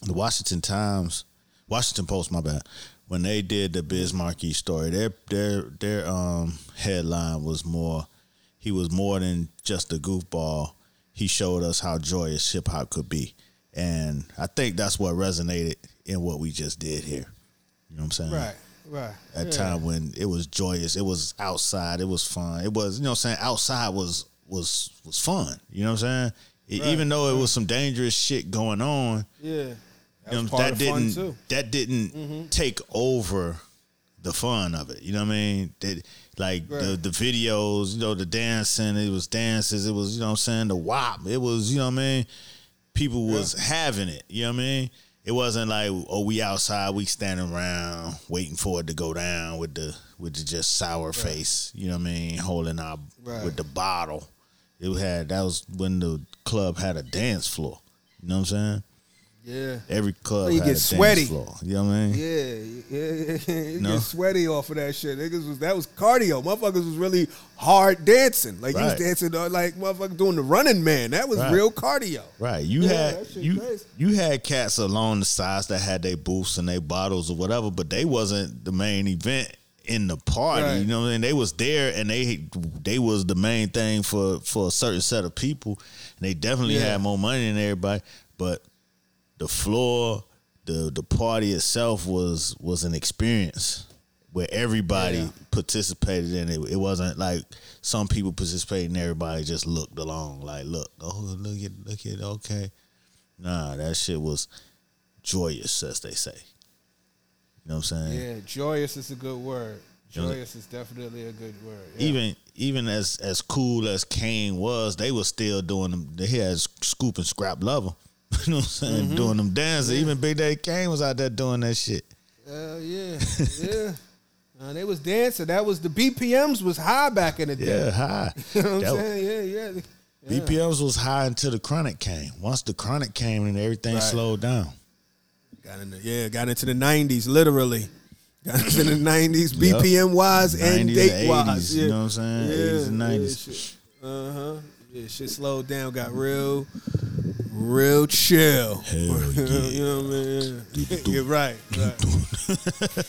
the Washington Times, Washington Post, my bad. When they did the Biz Markie story, their their their um headline was more. He was more than just a goofball. He showed us how joyous hip hop could be, and I think that's what resonated in what we just did here. You know what I'm saying? Right, right. That Yeah. time when it was joyous, it was outside, it was fun. It was, you know what I'm saying, outside was was was fun. You know what I'm saying? Right, Even though it was some dangerous shit going on, Yeah, that you know, that the didn't. Mm-hmm. that didn't take over the fun of it. You know what I mean? That like the Right. the videos, you know, the dancing, it was dances, it was, you know what I'm saying, the wop. It was, you know what I mean? People was having it, you know what I mean? It wasn't like, oh, we outside, we standing around waiting for it to go down with the with the just sour face, you know what I mean, holding our Right. with the bottle. It had that was when the club had a dance floor. You know what I'm saying? Yeah, Every club you had get sweaty. floor. You know what I mean? yeah, yeah. yeah. you No. get sweaty off of that shit. Niggas was that was cardio. Motherfuckers was really hard dancing. Like you was dancing uh, like motherfucker doing the running man. That was Right. real cardio. Right. You Yeah, had you crazy. you had cats along the sides that had their booths and their bottles or whatever, but they wasn't the main event in the party. Right. You know what I mean? They was there and they they was the main thing for for a certain set of people. And they definitely Yeah. had more money than everybody, but the floor, the the party itself was was an experience where everybody Yeah. participated in it. It wasn't like some people participated and everybody just looked along. Like, look, oh look at look at okay. Nah, that shit was joyous, as they say. You know what I'm saying? Yeah, joyous is a good word. Joyous is definitely a good word. Yeah. Even even as as cool as Kane was, they were still doing them. They had Scoob and Scrap Lover. You know what I'm saying? Mm-hmm. Doing them dances. Even Big Daddy Kane was out there doing that shit. Hell yeah, yeah. Uh, they was dancing. That was the BPMs was high back in the day. Yeah, high. You know what I'm saying? Yeah, yeah. yeah. BPMs was high until the chronic came. Once the chronic came and everything Right. slowed down. Got into yeah, got into the nineties, literally. Got into the nineties. BPM wise and date wise. 80s, you know what I'm saying? 80s and 90s. Uh huh. Yeah, shit slowed down, got real, real chill. Hell you know what I mean? You're right, right.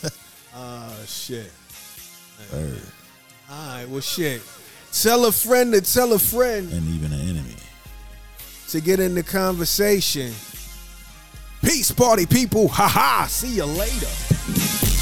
Ah, shit. Word. All right, well, shit. Tell a friend to tell a friend And even an enemy. to get in the conversation. Peace, party people. Ha ha. See you later.